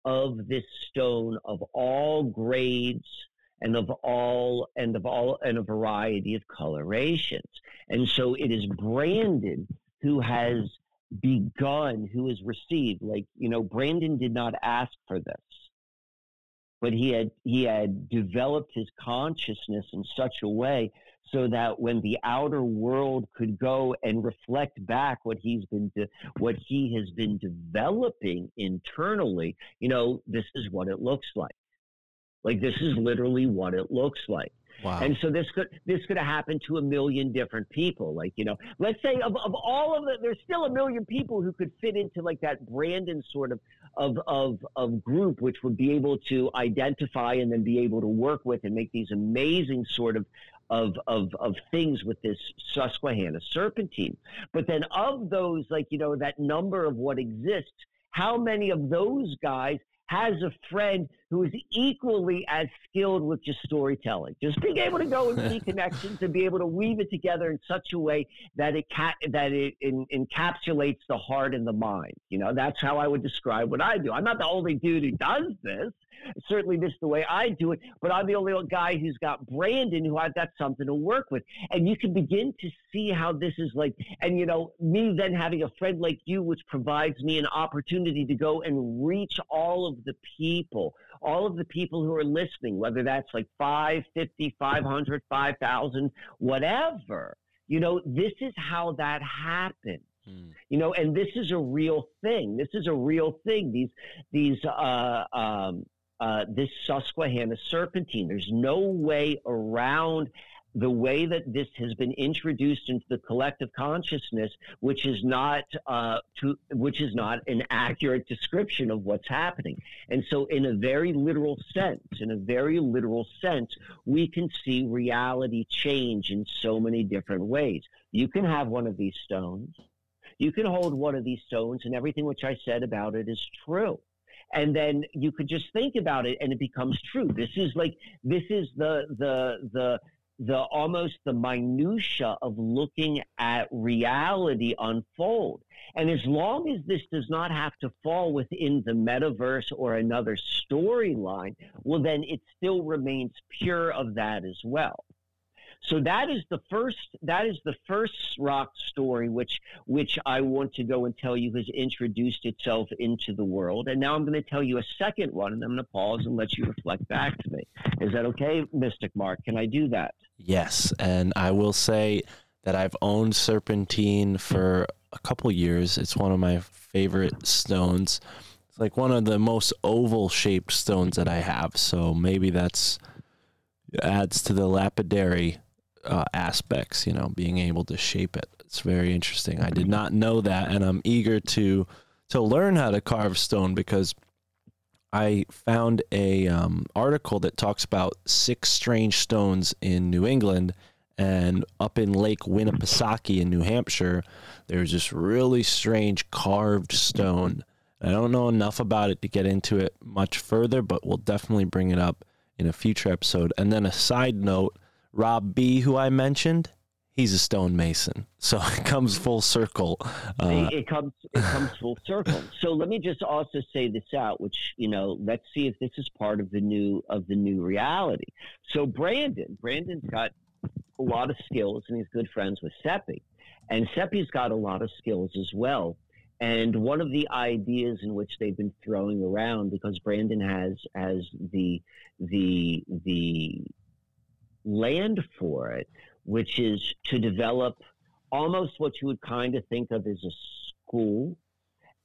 [SPEAKER 1] of this stone of all grades and of all and of all and a variety of colorations. And so it is Brandon who has begun, who has received. Like, you know, Brandon did not ask for this. but he had he had developed his consciousness in such a way so that when the outer world could go and reflect back what he's been de- what he has been developing internally, you know, this is what it looks like. Like this is literally what it looks like.
[SPEAKER 2] Wow.
[SPEAKER 1] And so this could this could have happened to a million different people. Like you know, let's say of, of all of the, there's still a million people who could fit into like that Brandon sort of of of of group, which would be able to identify and then be able to work with and make these amazing sort of of of of things with this Susquehanna serpentine. But then of those, like you know, that number of what exists, how many of those guys has a friend who is equally as skilled with just storytelling, just being able to go and see *laughs* connections and be able to weave it together in such a way that it ca- that it in, encapsulates the heart and the mind. You know, that's how I would describe what I do. I'm not the only dude who does this. Certainly, this is the way I do it. But I'm the only guy who's got Brandon, who I've got something to work with, and you can begin to see how this is like. And you know, me then having a friend like you, which provides me an opportunity to go and reach all of the people all of the people who are listening, whether that's like 5, 50, 500, 5,000, whatever. You know, this is how that happens. Mm. You know, and this is a real thing. This is a real thing. These, these, uh, um, uh, this Susquehanna serpentine. There's no way around the way that this has been introduced into the collective consciousness, which is not uh, to, which is not an accurate description of what's happening. And so, in a very literal sense, in a very literal sense, we can see reality change in so many different ways. You can have one of these stones. You can hold one of these stones, and everything which I said about it is true and then you could just think about it and it becomes true this is like this is the the the the almost the minutia of looking at reality unfold. And as long as this does not have to fall within the metaverse or another storyline, well, then it still remains pure of that as well. So that is the first that is the first rock story which which I want to go and tell you has introduced itself into the world. And now I'm going to tell you a second one and I'm going to pause and let you reflect back to me. Is that okay, Mystic Mark? Can I do that?
[SPEAKER 2] Yes, and I will say that I've owned serpentine for a couple years. It's one of my favorite stones. It's like one of the most oval shaped stones that I have. So maybe that's adds to the lapidary uh, aspects, you know, being able to shape it. It's very interesting. I did not know that, and I'm eager to to learn how to carve stone because I found a um, article that talks about six strange stones in New England and up in Lake Winnipesaukee in New Hampshire. There's this really strange carved stone. I don't know enough about it to get into it much further, but we'll definitely bring it up in a future episode. And then a side note Rob B, who I mentioned, he's a stonemason. So *laughs* it comes full circle.
[SPEAKER 1] Uh, it, it, comes it comes full circle. *laughs* So let me just also say this out, which you know, let's see if this is part of the new of the new reality. So Brandon, Brandon's got a lot of skills, and he's good friends with Seppi, and Seppi's got a lot of skills as well. And one of the ideas in which they've been throwing around, because Brandon has has the the the land for it, which is to develop almost what you would kind of think of as a school.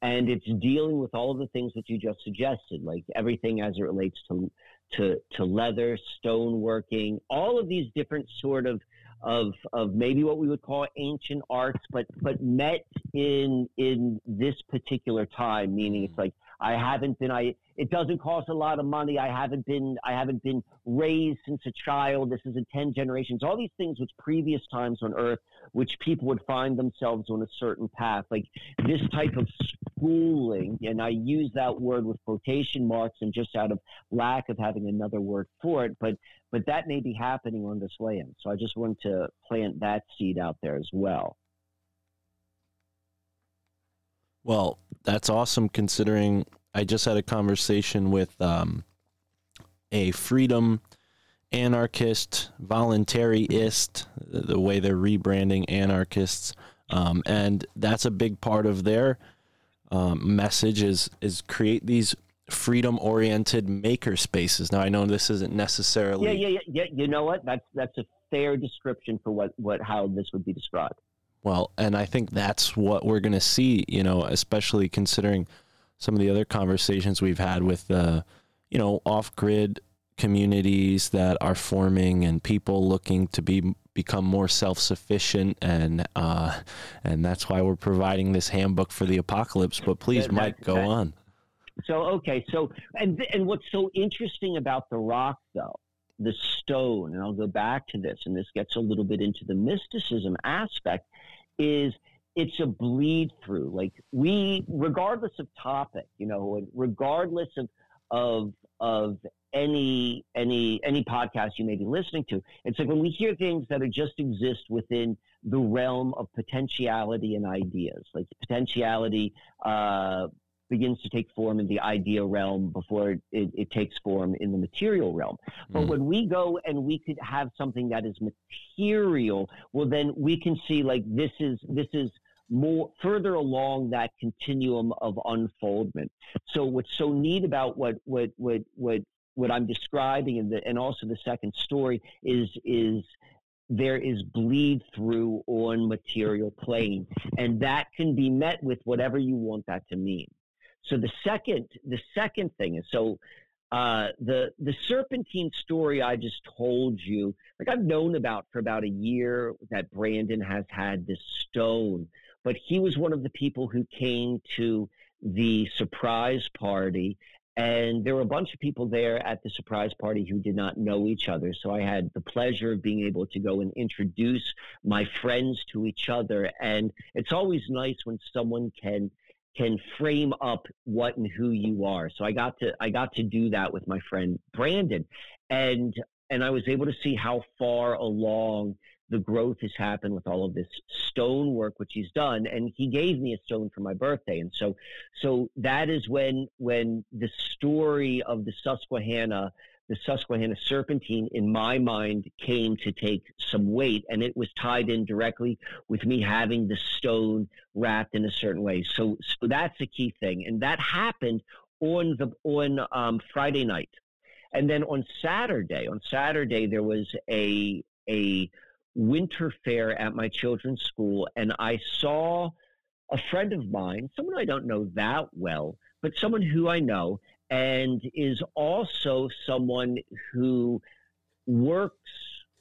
[SPEAKER 1] And it's dealing with all of the things that you just suggested, like everything as it relates to to, to leather, stoneworking, all of these different sort of of of maybe what we would call ancient arts, but but met in in this particular time, meaning it's mm. like I haven't been I it doesn't cost a lot of money. I haven't been I haven't been raised since a child. This is in ten generations. All these things which previous times on earth which people would find themselves on a certain path. Like this type of schooling, and I use that word with quotation marks and just out of lack of having another word for it, but but that may be happening on this land. So I just want to plant that seed out there as well.
[SPEAKER 2] Well, that's awesome considering I just had a conversation with um, a freedom anarchist, voluntaryist, the way they're rebranding anarchists. Um, and that's a big part of their um, message is is create these freedom oriented maker spaces. Now I know this isn't necessarily
[SPEAKER 1] Yeah, yeah, yeah, yeah. You know what? That's that's a fair description for what, what how this would be described.
[SPEAKER 2] Well, and I think that's what we're going to see, you know, especially considering some of the other conversations we've had with, uh, you know, off grid communities that are forming and people looking to be become more self-sufficient and uh, and that's why we're providing this handbook for the apocalypse. But please that, mike go that, on.
[SPEAKER 1] So okay so and and what's so interesting about the rock though the stone and i'll go back to this and this gets a little bit into the mysticism aspect is it's a bleed through. Like we, regardless of topic, you know, regardless of of of any any any podcast you may be listening to, it's like when we hear things that are just exist within the realm of potentiality and ideas, like potentiality. Uh, begins to take form in the idea realm before it, it, it takes form in the material realm. But mm. when we go and we could have something that is material, well, then we can see like this is this is more further along that continuum of unfoldment. So what's so neat about what what what what what I'm describing and the, and also the second story is is there is bleed through on material plane and that can be met with whatever you want that to mean so the second, the second thing is so uh, the the serpentine story I just told you, like I've known about for about a year that Brandon has had this stone, but he was one of the people who came to the surprise party. And there were a bunch of people there at the surprise party who did not know each other. So I had the pleasure of being able to go and introduce my friends to each other. And it's always nice when someone can can frame up what and who you are. So I got to I got to do that with my friend Brandon, and and I was able to see how far along the growth has happened with all of this stone work which he's done. And he gave me a stone for my birthday. And so so that is when when the story of the susquehanna the Susquehanna Serpentine, in my mind, came to take some weight, and it was tied in directly with me having the stone wrapped in a certain way. So, so that's a key thing, and that happened on the on um, Friday night, and then on Saturday. On Saturday, there was a a winter fair at my children's school, and I saw a friend of mine, someone I don't know that well, but someone who I know, and is also someone who works,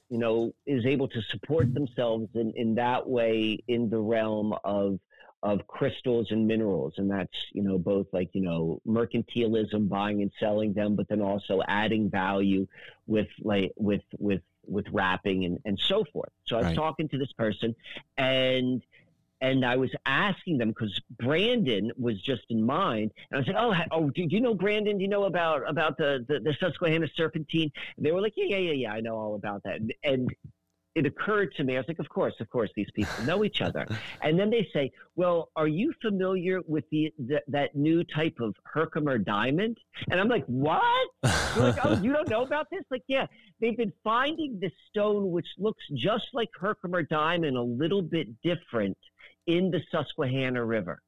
[SPEAKER 1] you know, is able to support themselves in, in that way in the realm of of crystals and minerals and that's you know both like you know mercantilism buying and selling them but then also adding value with like with with with wrapping and, and so forth so i was right. talking to this person and and I was asking them because Brandon was just in mind, and I said, "Oh, oh, do you know Brandon? Do you know about about the the, the Susquehanna Serpentine?" And they were like, "Yeah, yeah, yeah, yeah, I know all about that." And, and it occurred to me, I was like, "Of course, of course, these people know each other." *laughs* and then they say, "Well, are you familiar with the, the that new type of Herkimer diamond?" And I'm like, "What?" They're like, "Oh, you don't know about this?" Like, yeah, they've been finding this stone which looks just like Herkimer diamond, a little bit different in the Susquehanna River.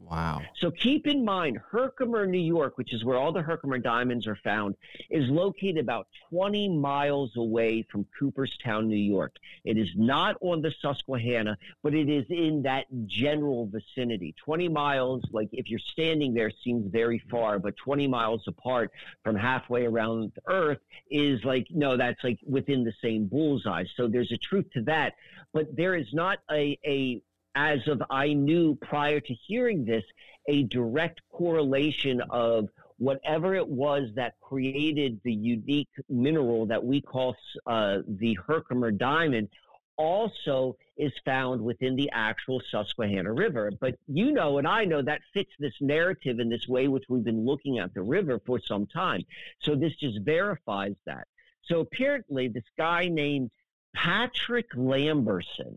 [SPEAKER 2] Wow.
[SPEAKER 1] So keep in mind, Herkimer, New York, which is where all the Herkimer diamonds are found, is located about 20 miles away from Cooperstown, New York. It is not on the Susquehanna, but it is in that general vicinity. 20 miles, like if you're standing there, seems very far, but 20 miles apart from halfway around the Earth is like, no, that's like within the same bullseye. So there's a truth to that. But there is not a, a as of I knew prior to hearing this, a direct correlation of whatever it was that created the unique mineral that we call uh, the Herkimer diamond also is found within the actual Susquehanna River. But you know, and I know that fits this narrative in this way, which we've been looking at the river for some time. So this just verifies that. So apparently, this guy named Patrick Lamberson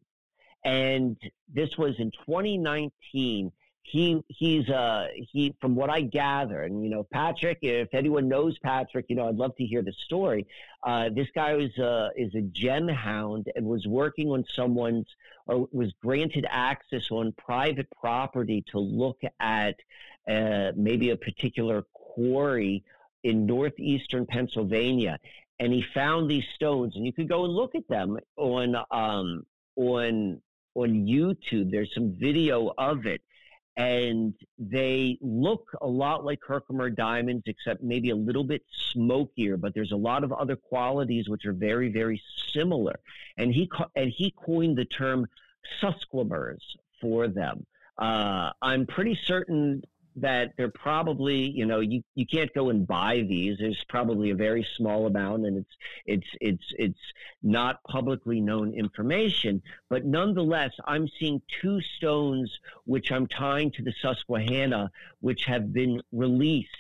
[SPEAKER 1] and this was in 2019 he he's uh he from what I gather, and you know Patrick. If anyone knows Patrick, you know I'd love to hear the story. Uh, this guy was uh, is a gem hound and was working on someone's or was granted access on private property to look at uh, maybe a particular quarry in northeastern Pennsylvania, and he found these stones. And you could go and look at them on um, on on YouTube. There's some video of it, and they look a lot like Herkimer diamonds, except maybe a little bit smokier. But there's a lot of other qualities which are very, very similar. And he and he coined the term Susquamers for them. Uh, I'm pretty certain that they're probably, you know, you, you can't go and buy these. There's probably a very small amount, and it's it's it's it's not publicly known information. But nonetheless, I'm seeing two stones which I'm tying to the Susquehanna, which have been released.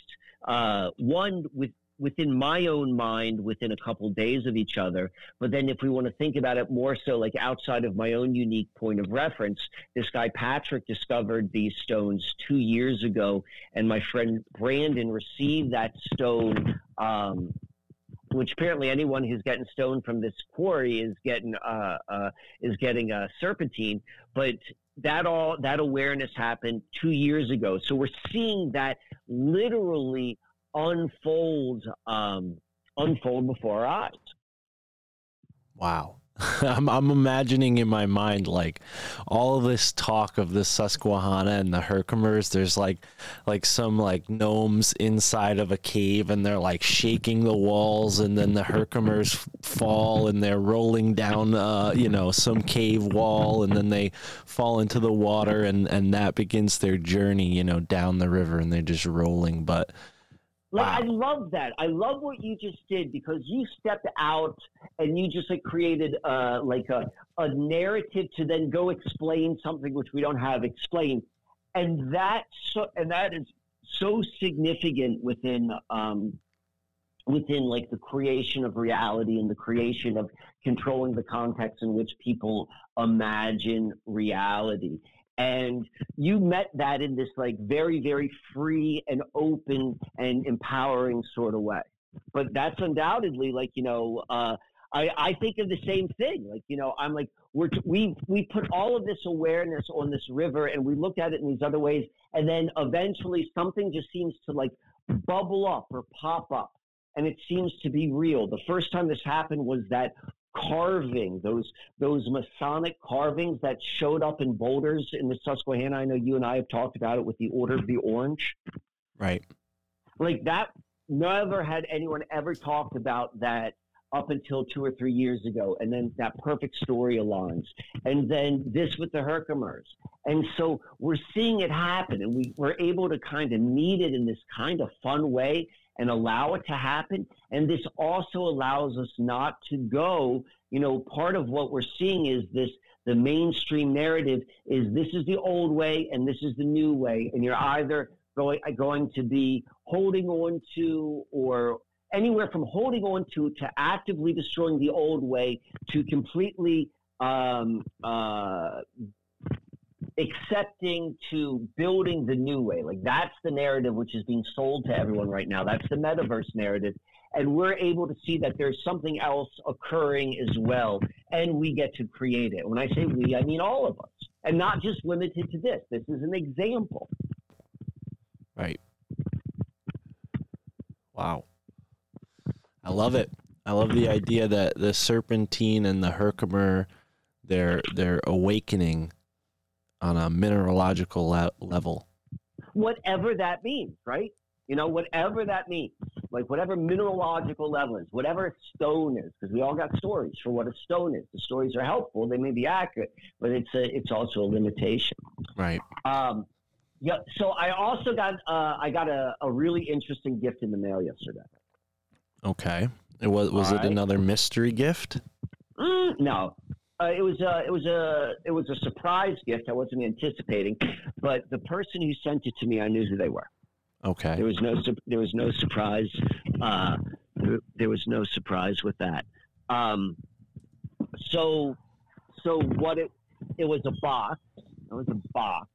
[SPEAKER 1] Uh, one with within my own mind within a couple days of each other. But then if we want to think about it more so like outside of my own unique point of reference, this guy Patrick discovered these stones two years ago, and my friend Brandon received that stone. Um, which apparently anyone who's getting stone from this quarry is getting uh, uh, is getting a serpentine, but that all that awareness happened two years ago. So we're seeing that literally unfold um, unfold before our eyes.
[SPEAKER 2] Wow. *laughs* I'm, I'm imagining in my mind like all this talk of the Susquehanna and the Herkimers. There's like like some like gnomes inside of a cave and they're like shaking the walls and then the Herkimers fall and they're rolling down uh, you know some cave wall and then they fall into the water and and that begins their journey you know down the river and they're just rolling. But
[SPEAKER 1] like wow. I love that. I love what you just did because you stepped out and you just like created uh, like a, a narrative to then go explain something which we don't have explained, and that so and that is so significant within um, within like the creation of reality and the creation of controlling the context in which people imagine reality and you met that in this like very very free and open and empowering sort of way. But that's undoubtedly like you know uh, I, I think of the same thing. Like you know i'm like we're we we put all of this awareness on this river and we looked at it in these other ways. And then eventually something just seems to like bubble up or pop up. And it seems to be real. The first time this happened was that carving, those those Masonic carvings that showed up in boulders in the Susquehanna. I know you and I have talked about it with the Order of the Orange.
[SPEAKER 2] Right.
[SPEAKER 1] Like that never had anyone ever talked about that up until two or three years ago. And then that perfect story aligns. And then this with the Herkimers. And so we're seeing it happen and we, we're able to kind of meet it in this kind of fun way and allow it to happen. And this also allows us not to go, you know, part of what we're seeing is this the mainstream narrative is this is the old way and this is the new way. And you're either going, going to be holding on to or anywhere from holding on to to actively destroying the old way to completely um, uh, accepting to building the new way. Like that's the narrative which is being sold to everyone right now. That's the metaverse narrative. And we're able to see that there's something else occurring as well. And we get to create it. When I say we, I mean all of us. And not just limited to this. This is an example.
[SPEAKER 2] Right. Wow. I love it. I love the idea that the serpentine and the Herkimer, they're they're awakening on a mineralogical le- level.
[SPEAKER 1] Whatever that means, right? You know, whatever that means, like whatever mineralogical level is, whatever stone is, because we all got stories for what a stone is. The stories are helpful; they may be accurate, but it's a, it's also a limitation.
[SPEAKER 2] Right.
[SPEAKER 1] Um, yeah. So I also got uh, I got a, a really interesting gift in the mail yesterday.
[SPEAKER 2] Okay. It was was it another mystery gift?
[SPEAKER 1] Mm, no, uh, it was a it was a it was a surprise gift. I wasn't anticipating, but the person who sent it to me, I knew who they were.
[SPEAKER 2] Okay.
[SPEAKER 1] There was no there was no surprise. Uh, there was no surprise with that. Um, so so what it it was a box. It was a box,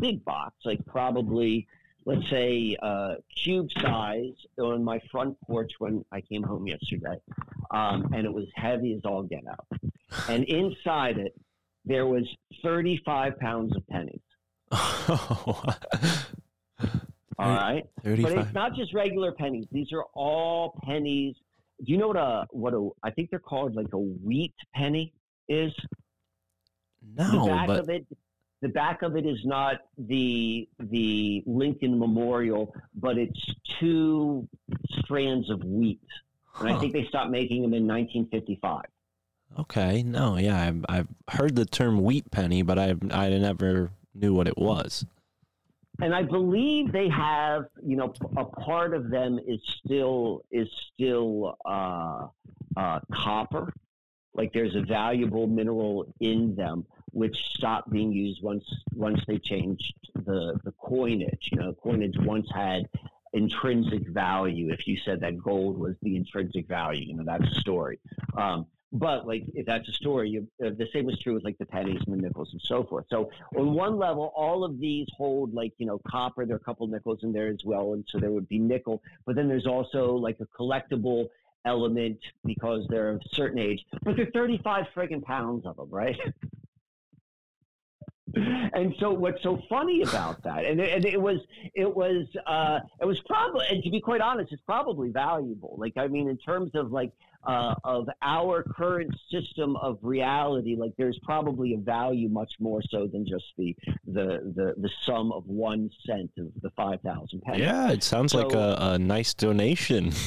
[SPEAKER 1] big box, like probably let's say uh, cube size on my front porch when I came home yesterday, um, and it was heavy as all get out. And inside it, there was 35 pounds of pennies. *laughs* all right, but
[SPEAKER 2] 35.
[SPEAKER 1] it's not just regular pennies. These are all pennies. Do you know what a what a I think they're called like a wheat penny is? the
[SPEAKER 2] No,
[SPEAKER 1] back
[SPEAKER 2] but
[SPEAKER 1] of it the back of it is not the the Lincoln Memorial, but it's two strands of wheat. And I think they stopped making them in 1955.
[SPEAKER 2] okay. No, yeah, I've, I've heard the term wheat penny, but I I never knew what it was.
[SPEAKER 1] And I believe they have, you know, a part of them is still is still uh, uh, copper. Like there's a valuable mineral in them, which stopped being used once once they changed the the coinage. You know, coinage once had intrinsic value. If you said that gold was the intrinsic value, you know, that's a story. Um, but like if that's a story, you, uh, the same was true with like the pennies and the nickels and so forth. So on one level, all of these hold like you know copper. There are a couple nickels in there as well, and so there would be nickel. But then there's also like a collectible element because they're of a certain age. But they're 35 friggin' pounds of them, right? *laughs* and so what's so funny about that and it, and it was it was uh it was probably and to be quite honest it's probably valuable like i mean in terms of like uh of our current system of reality like there's probably a value much more so than just the the the, the sum of one cent of the 5000 pennies
[SPEAKER 2] Yeah, it sounds like a, a nice donation. *laughs*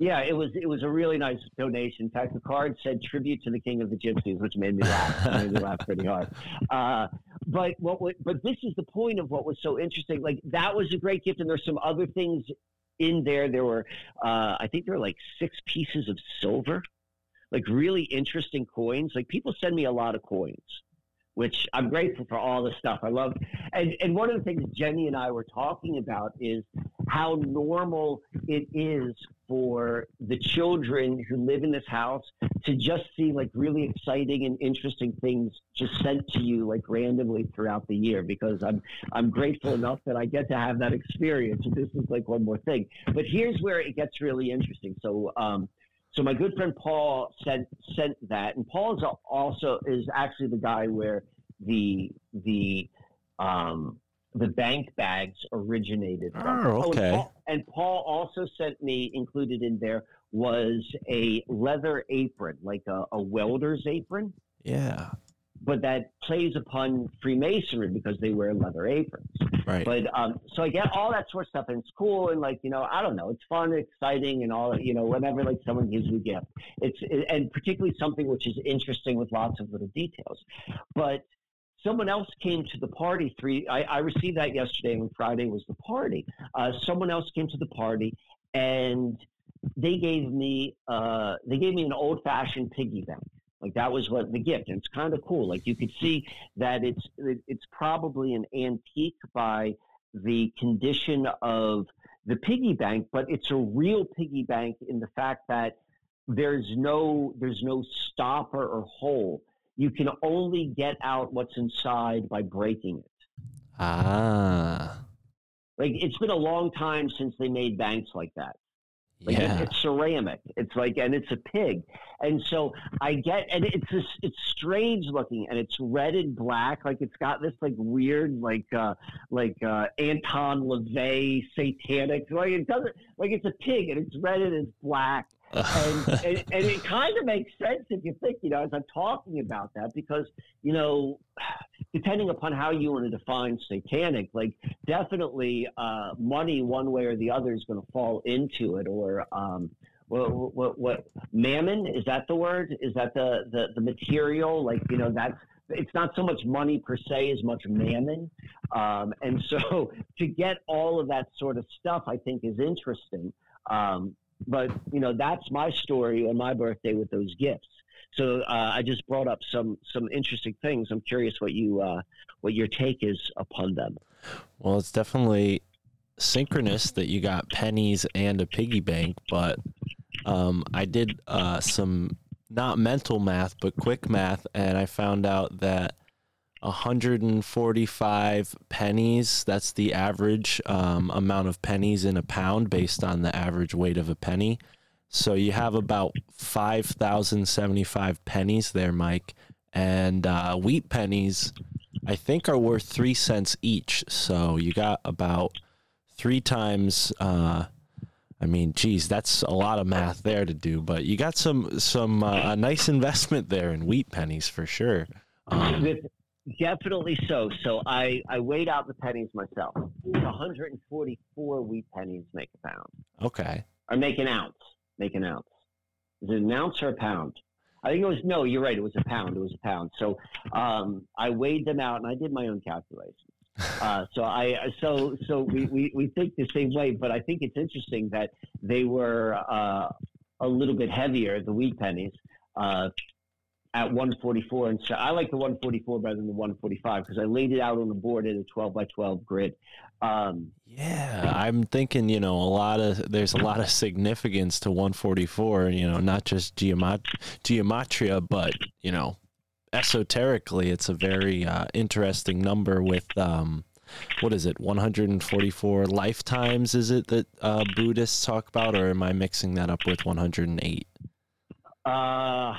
[SPEAKER 1] yeah it was it was a really nice donation. In fact the card said tribute to the king of the gypsies which made me laugh. Made me laugh *laughs* pretty hard. Uh but what but this is the point of what was so interesting. Like that was a great gift and there's some other things in there. There were uh i think there were like six pieces of silver like really interesting coins. Like people send me a lot of coins which i'm grateful for all the stuff i love and and one of the things jenny and i were talking about is how normal it is for the children who live in this house to just see like really exciting and interesting things just sent to you like randomly throughout the year because I'm I'm grateful enough that I get to have that experience. This is like one more thing. But here's where it gets really interesting. So um so my good friend Paul sent sent that and Paul is also is actually the guy where the the um the bank bags originated from.
[SPEAKER 2] Oh,
[SPEAKER 1] and
[SPEAKER 2] okay.
[SPEAKER 1] Paul- and Paul also sent me included in there was a leather apron, like a, a welder's apron,
[SPEAKER 2] Yeah,
[SPEAKER 1] but that plays upon Freemasonry because they wear leather aprons.
[SPEAKER 2] right.
[SPEAKER 1] But um, so I get all that sort of stuff, and it's cool, and like you know, I don't know, it's fun, exciting, and all. You know, whenever like someone gives you a gift, it's it, and particularly something which is interesting with lots of little details. But someone else came to the party three. I, I received that yesterday, when Friday was the party. Uh, someone else came to the party, and they gave me uh, they gave me an old fashioned piggy bank. Like that was what the gift, and it's kind of cool. Like you could see that it's it, it's probably an antique by the condition of the piggy bank, but it's a real piggy bank in the fact that there's no there's no stopper or hole. You can only get out what's inside by breaking it.
[SPEAKER 2] ah,
[SPEAKER 1] Like it's been a long time since they made banks like that. Like it-
[SPEAKER 2] yeah.
[SPEAKER 1] it's ceramic. It's like, and it's a pig. And so I get, and it's this, it's strange looking, and it's red and black. Like it's got this like weird, like, uh, like uh, Anton LaVey satanic. Like it doesn't, like it's a pig, and it's red and it's black. And, *laughs* and, and it kind of makes sense if you think, you know, as I'm talking about that, because, you know, *sighs* depending upon how you want to define satanic, like definitely uh, money one way or the other is going to fall into it, or um, what, what, what mammon is that the word? Is that the, the the material? Like you know, that's it's not so much money per se as much mammon, um, and so *laughs* to get all of that sort of stuff, I think is interesting. Um, but you know, that's my story on my birthday with those gifts. So uh, I just brought up some some interesting things. I'm curious what you uh, what your take is upon them.
[SPEAKER 2] Well, it's definitely synchronous that you got pennies and a piggy bank, but um, I did uh, some not mental math, but quick math, and I found out that 145 pennies, that's the average um, amount of pennies in a pound based on the average weight of a penny. So you have about 5,075 pennies there, Mike. And uh, wheat pennies, I think, are worth three cents each. So you got about three times. Uh, I mean, geez, that's a lot of math there to do, but you got some some uh, a nice investment there in wheat pennies for sure. Um,
[SPEAKER 1] Definitely so. So I, I weighed out the pennies myself. 144 wheat pennies make a pound.
[SPEAKER 2] okay,
[SPEAKER 1] Or make an ounce. Make an ounce. Is it an ounce or a pound? I think it was, no, you're right. It was a pound. It was a pound. So um, I weighed them out and I did my own calculations. *laughs* Uh, so I, so, so we, we, we think the same way, but I think it's interesting that they were uh, a little bit heavier, the wheat pennies, uh, at 144. And so I like the 144 better than the 145 because I laid it out on the board in a 12 by 12 grid. Um,
[SPEAKER 2] yeah, I'm thinking you know a lot of there's a lot of significance to 144. You know, not just geomat- gematria, but you know, esoterically, it's a very uh, interesting number with. Um, what is it 144 lifetimes is it that uh, buddhists talk about or am i mixing that up with 108
[SPEAKER 1] Uh,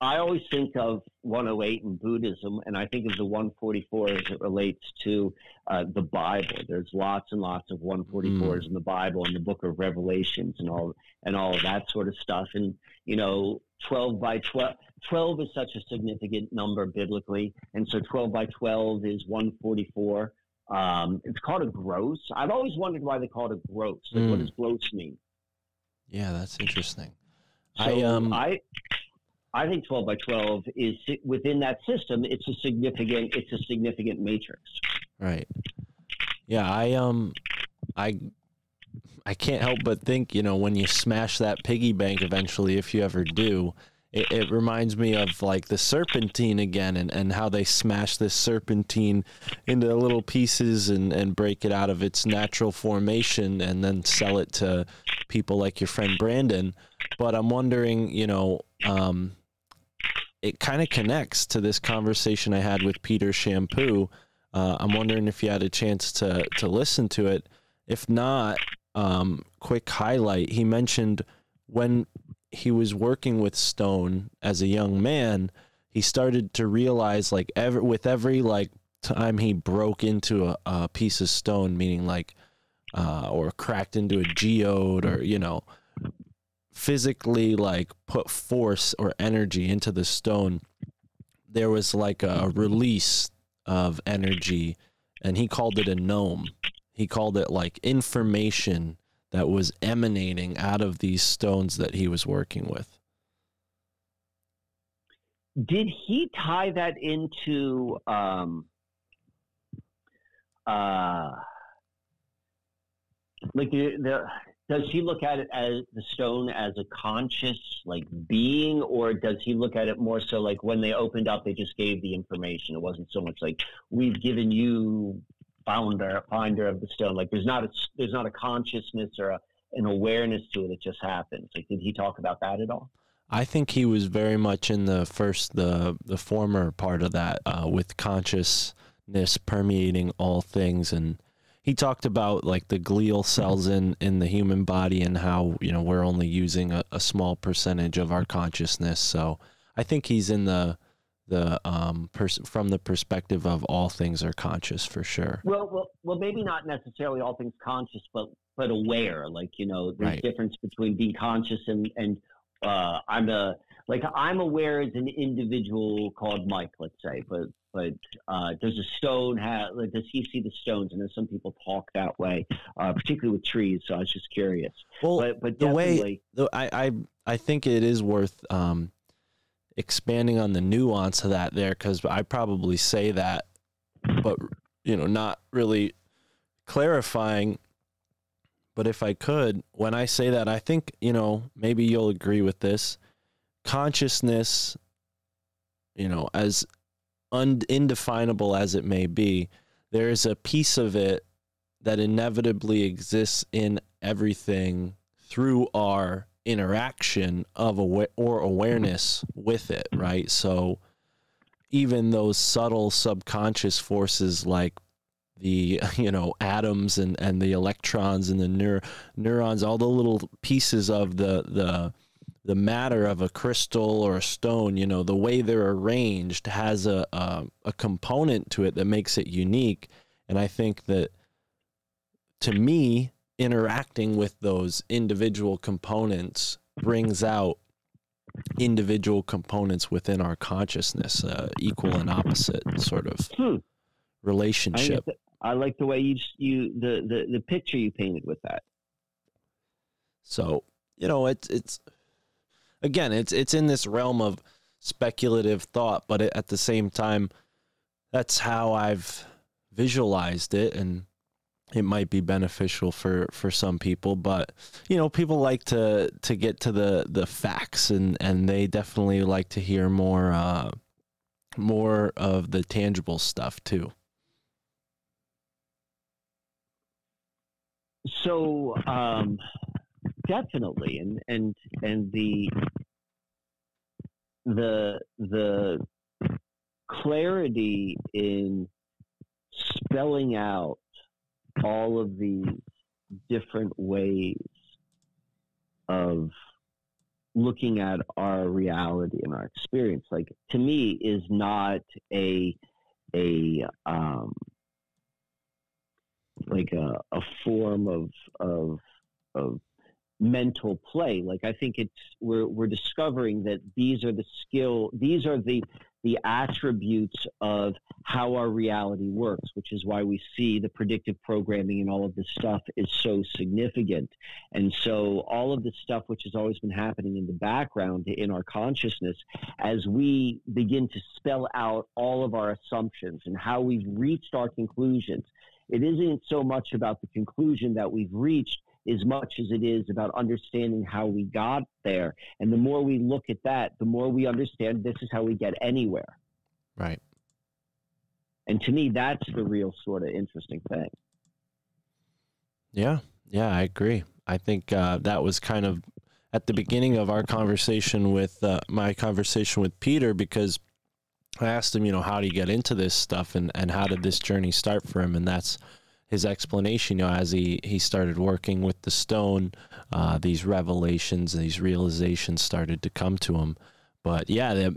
[SPEAKER 1] I always think of 108 in Buddhism, and I think of the 144 as it relates to uh, the Bible. There's lots and lots of 144s in the Bible, in the Book of Revelations, and all and all of that sort of stuff. And you know, 12 by 12, 12 is such a significant number biblically, and so 12 by 12 is 144. Um, it's called a gross. I've always wondered why they call it a gross. Like, what
[SPEAKER 2] Mm.
[SPEAKER 1] does gross mean?
[SPEAKER 2] yeah that's interesting
[SPEAKER 1] So
[SPEAKER 2] I, um,
[SPEAKER 1] I I think 12 by 12 is within that system. It's a significant. It's a significant matrix.
[SPEAKER 2] Right. Yeah, I um I I can't help but think, you know, when you smash that piggy bank eventually, if you ever do, it, it reminds me of like the serpentine again and, and how they smash this serpentine into little pieces and, and break it out of its natural formation and then sell it to people like your friend Brandon. But I'm wondering, you know, um, it kind of connects to this conversation I had with Peter Champoux. Uh, I'm wondering if you had a chance to to listen to it. If not, um, quick highlight. He mentioned when he was working with Stone as a young man, he started to realize like ever with every like time he broke into a, a piece of stone, meaning like uh, or cracked into a geode or you know physically like put force or energy into the stone there was like a release of energy and he called it a gnome he called it like information that was emanating out of these stones that he was working with
[SPEAKER 1] Did he tie that into? Um, uh, like the, the does he look at it as the stone as a conscious like being or does he look at it more so like when they opened up they just gave the information? It wasn't so much like we've given you founder finder of the stone. Like there's not a there's not a consciousness or a, an awareness to it. It just happens. Like did he talk about that at all?
[SPEAKER 2] I think he was very much in the first, the the former part of that, uh, with consciousness permeating all things, and he talked about like the glial cells in in the human body and how you know we're only using a, a small percentage of our consciousness. So I think he's in the the um pers- from the perspective of all things are conscious for sure.
[SPEAKER 1] Well, well, well, maybe not necessarily all things conscious, but but aware. Like you know, there's
[SPEAKER 2] Right.
[SPEAKER 1] difference between being conscious and and uh, I'm a like I'm aware as an individual called Mike, let's say. But but uh, does a stone have? Like, does he see the stones? And there's some people talk that way, uh, particularly with trees. So I was just curious.
[SPEAKER 2] Well,
[SPEAKER 1] But but
[SPEAKER 2] the way- though I, I I think it is worth um, expanding on the nuance of that there because I probably say that, but you know, not really clarifying. But if I could, when I say that, I think you know maybe you'll agree with this. Consciousness, you know, as un- indefinable as it may be, there is a piece of it that inevitably exists in everything through our interaction of awa- or awareness with it, right? So even those subtle subconscious forces like the *laughs* you know atoms and, and the electrons and the neur- neurons, all the little pieces of the the the matter of a crystal or a stone, you know, the way they're arranged has a, a a component to it that makes it unique. And I think that to me, interacting with those individual components brings out individual components within our consciousness, uh, equal and opposite sort of
[SPEAKER 1] Hmm.
[SPEAKER 2] relationship.
[SPEAKER 1] I, I like the way you you the, the the picture you painted with that.
[SPEAKER 2] So you know, it's it's again, it's it's in this realm of speculative thought, but it, at the same time, that's how I've visualized it, and it might be beneficial for for some people. But you know, people like to to get to the the facts, and and they definitely like to hear more uh, more of the tangible stuff too.
[SPEAKER 1] So um, definitely, and and and the the the clarity in spelling out all of these different ways of looking at our reality and our experience like to me is not a a um like a, a form of of of mental play. Like i think it's we're we're discovering that these are the skill these are the the attributes of how our reality works which is why we see the predictive programming and all of this stuff is so significant. And so all of this stuff which has always been happening in the background in our consciousness as we begin to spell out all of our assumptions and how we've reached our conclusions it isn't so much about the conclusion that we've reached as much as it is about understanding how we got there. And the more we look at that, the more we understand this is how we get anywhere.
[SPEAKER 2] Right.
[SPEAKER 1] And to me, that's the real sort of interesting thing.
[SPEAKER 2] Yeah. Yeah, I agree. I think uh, that was kind of at the beginning of our conversation with uh, my conversation with Peter because I asked him, you know, how do you get into this stuff and, and how did this journey start for him? And that's his explanation, you know, as he, he started working with the stone, uh, these revelations, these realizations started to come to him. But yeah,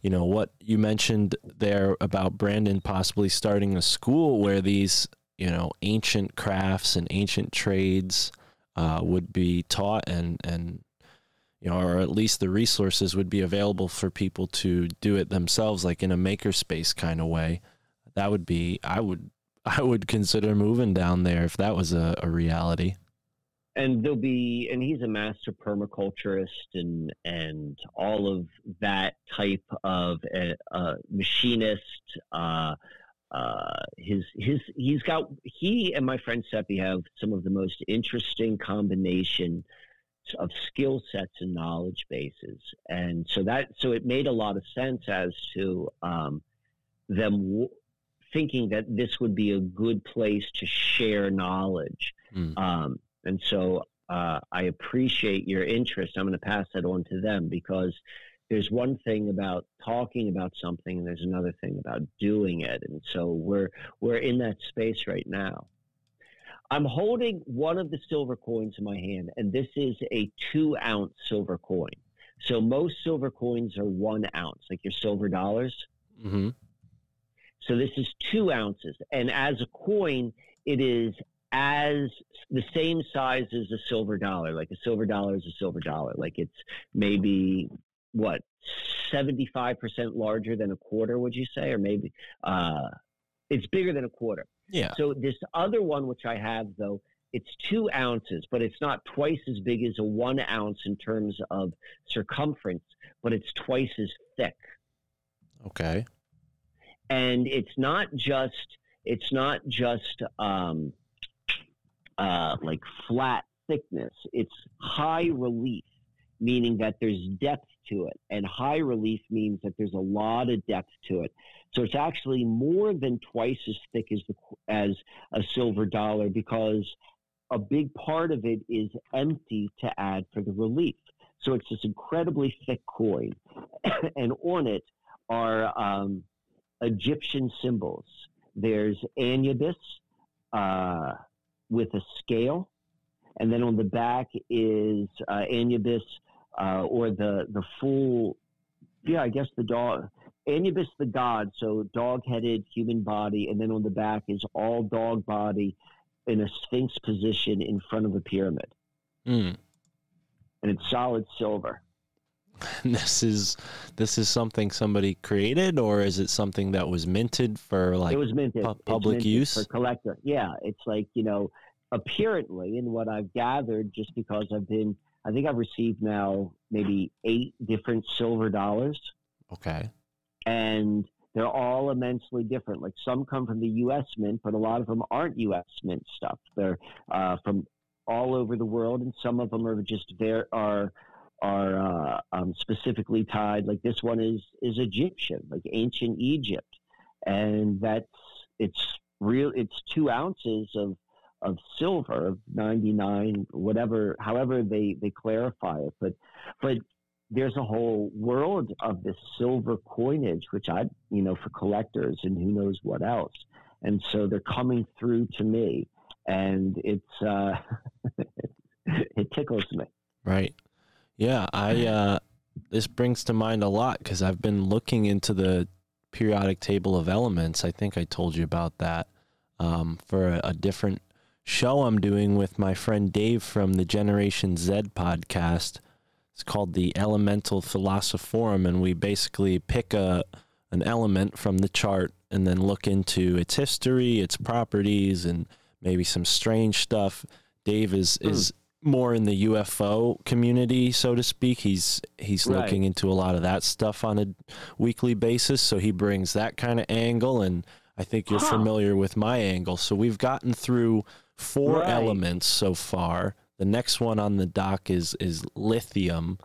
[SPEAKER 2] you know, what you mentioned there about Brandon possibly starting a school where these, you know, ancient crafts and ancient trades uh, would be taught and, and, you know, or at least the resources would be available for people to do it themselves, like in a makerspace kind of way. That would be, I would *laughs* I would consider moving down there if that was a, a reality.
[SPEAKER 1] And there'll be, and he's a master permaculturist and and all of that type of a, a machinist. Uh, uh, his his he's got he and my friend Seppi have some of the most interesting combination of skill sets and knowledge bases, and so that so it made a lot of sense as to um, them thinking that this would be a good place to share knowledge. Mm. Um, and so uh, I appreciate your interest. I'm going to pass that on to them because there's one thing about talking about something and there's another thing about doing it. And so we're we're in that space right now. I'm holding one of the silver coins in my hand, and this is a two ounce silver coin. So most silver coins are one ounce, like your silver dollars.
[SPEAKER 2] Mm-hmm.
[SPEAKER 1] So this is two ounces. And as a coin, it is as the same size as a silver dollar. Like a silver dollar is a silver dollar. Like it's maybe what, 75% larger than a quarter, would you say? Or maybe uh, it's bigger than a quarter.
[SPEAKER 2] Yeah.
[SPEAKER 1] So this other one, which I have though, it's two ounces, but it's not twice as big as a one ounce in terms of circumference, but it's twice as thick.
[SPEAKER 2] Okay
[SPEAKER 1] and it's not just it's not just um, uh, like flat thickness. It's high relief, meaning that there's depth to it, and high relief means that there's a lot of depth to it. So it's actually more than twice as thick as the, as a silver dollar because a big part of it is empty to add for the relief. So it's this incredibly thick coin, *coughs* and on it are um, Egyptian symbols. There's Anubis uh, with a scale, and then on the back is uh, Anubis uh, or the the full, yeah, I guess the dog. Anubis the god, so dog-headed human body, and then on the back is all dog body, in a sphinx position in front of a pyramid,
[SPEAKER 2] Mm.
[SPEAKER 1] and it's solid silver. *laughs*
[SPEAKER 2] This is this is something somebody created, or is it something that was minted for like?
[SPEAKER 1] it was minted.
[SPEAKER 2] pu- public
[SPEAKER 1] minted
[SPEAKER 2] use?
[SPEAKER 1] for collector. Yeah, it's like you know, apparently, and what I've gathered, just because I've been, I think I've received now maybe eight different silver dollars,
[SPEAKER 2] okay.
[SPEAKER 1] and they're all immensely different. Like some come from the U.S. Mint, but a lot of them aren't U.S. Mint stuff. They're uh, from all over the world, and some of them are just there are are uh, um, specifically tied. Like this one is is Egyptian, like ancient Egypt, and that's it's real. It's two ounces of of silver of ninety nine, whatever, however they they clarify it, but but there's a whole world of this silver coinage, which I, you know, for collectors and who knows what else. And so they're coming through to me, and it's uh, *laughs* it tickles me.
[SPEAKER 2] Right. Yeah, I uh this brings to mind a lot because I've been looking into the periodic table of elements. I think I told you about that um, for a, a different show I'm doing with my friend Dave from the Generation Z podcast. It's called the Elemental Philosophorum, and we basically pick a an element from the chart and then look into its history, its properties, and maybe some strange stuff. Dave is is more in the UFO community, so to speak. He's he's
[SPEAKER 1] Right.
[SPEAKER 2] looking into a lot of that stuff on a weekly basis, so he brings that kind of angle and I think you're
[SPEAKER 1] Huh.
[SPEAKER 2] familiar with my angle. So we've gotten through four
[SPEAKER 1] Right.
[SPEAKER 2] elements so far. The next one on the dock is is lithium,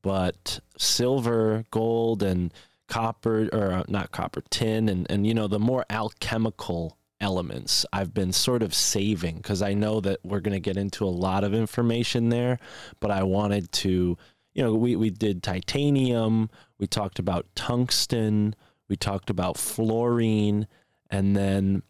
[SPEAKER 2] but silver, gold and copper or uh, not copper, tin and and you know the more alchemical elements I've been sort of saving because I know that we're going to get into a lot of information there, but I wanted to, you know, we, we did titanium, we talked about tungsten, we talked about fluorine, and then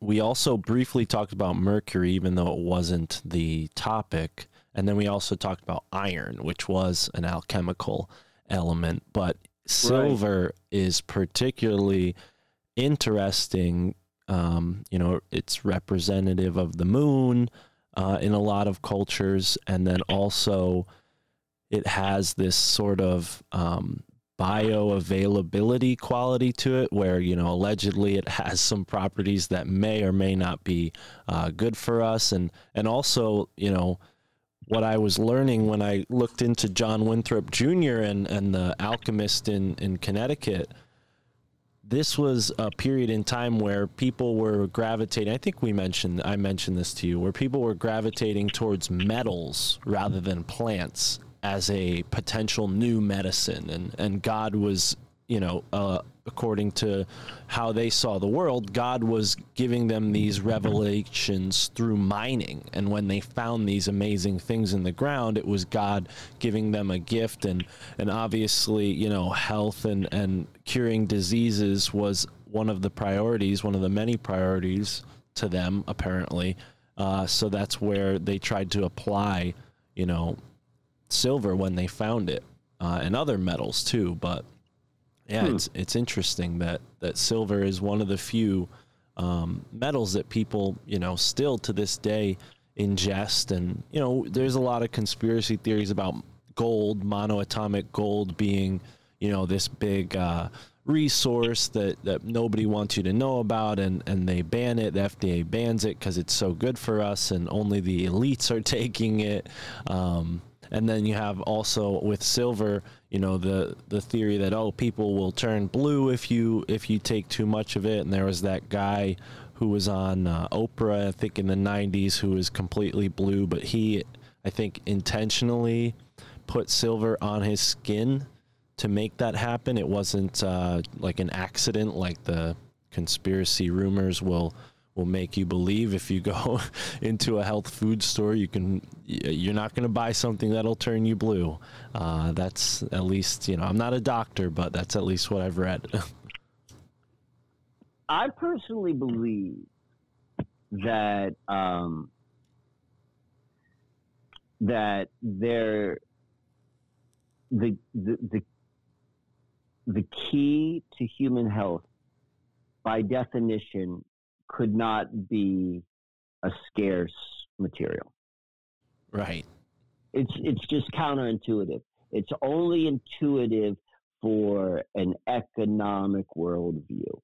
[SPEAKER 2] we also briefly talked about mercury, even though it wasn't the topic. And then we also talked about iron, which was an alchemical element. But silver is particularly interesting. Um, you know, it's representative of the moon uh, in a lot of cultures. And then also, it has this sort of um, bioavailability quality to it where you know allegedly it has some properties that may or may not be uh, good for us and and also you know what I was learning when I looked into John Winthrop Jr. and and the alchemist in in Connecticut this was a period in time where people were gravitating i think we mentioned i mentioned this to you where people were gravitating towards metals rather than plants as a potential new medicine. And and god was you know uh, according to how they saw the world god was giving them these revelations through mining. And when they found these amazing things in the ground it was god giving them a gift. And and obviously you know health and and curing diseases was one of the priorities one of the many priorities to them apparently. Uh, so that's where they tried to apply you know silver when they found it uh, and other metals too. But yeah,
[SPEAKER 1] Hmm.
[SPEAKER 2] it's it's interesting that that silver is one of the few um, metals that people you know still to this day ingest, and you know there's a lot of conspiracy theories about gold, monoatomic gold being you know this big uh, resource that that nobody wants you to know about, and and they ban it. The FDA bans it because it's so good for us, and only the elites are *laughs* taking it. Um, and then you have also with silver, you know, the the theory that oh, people will turn blue if you if you take too much of it. And there was that guy who was on uh, Oprah, I think in the '90s, who was completely blue, but he, I think, intentionally put silver on his skin to make that happen. It wasn't uh, like an accident, like the conspiracy rumors will will make you believe. If you go *laughs* into a health food store you can you're not going to buy something that'll turn you blue. Uh, that's at least you know i'm not a doctor but that's at least what i've read. *laughs*
[SPEAKER 1] I personally believe that um, that there the, the the the key to human health by definition could not be a scarce material.
[SPEAKER 2] Right.
[SPEAKER 1] It's it's just counterintuitive. It's only intuitive for an economic worldview.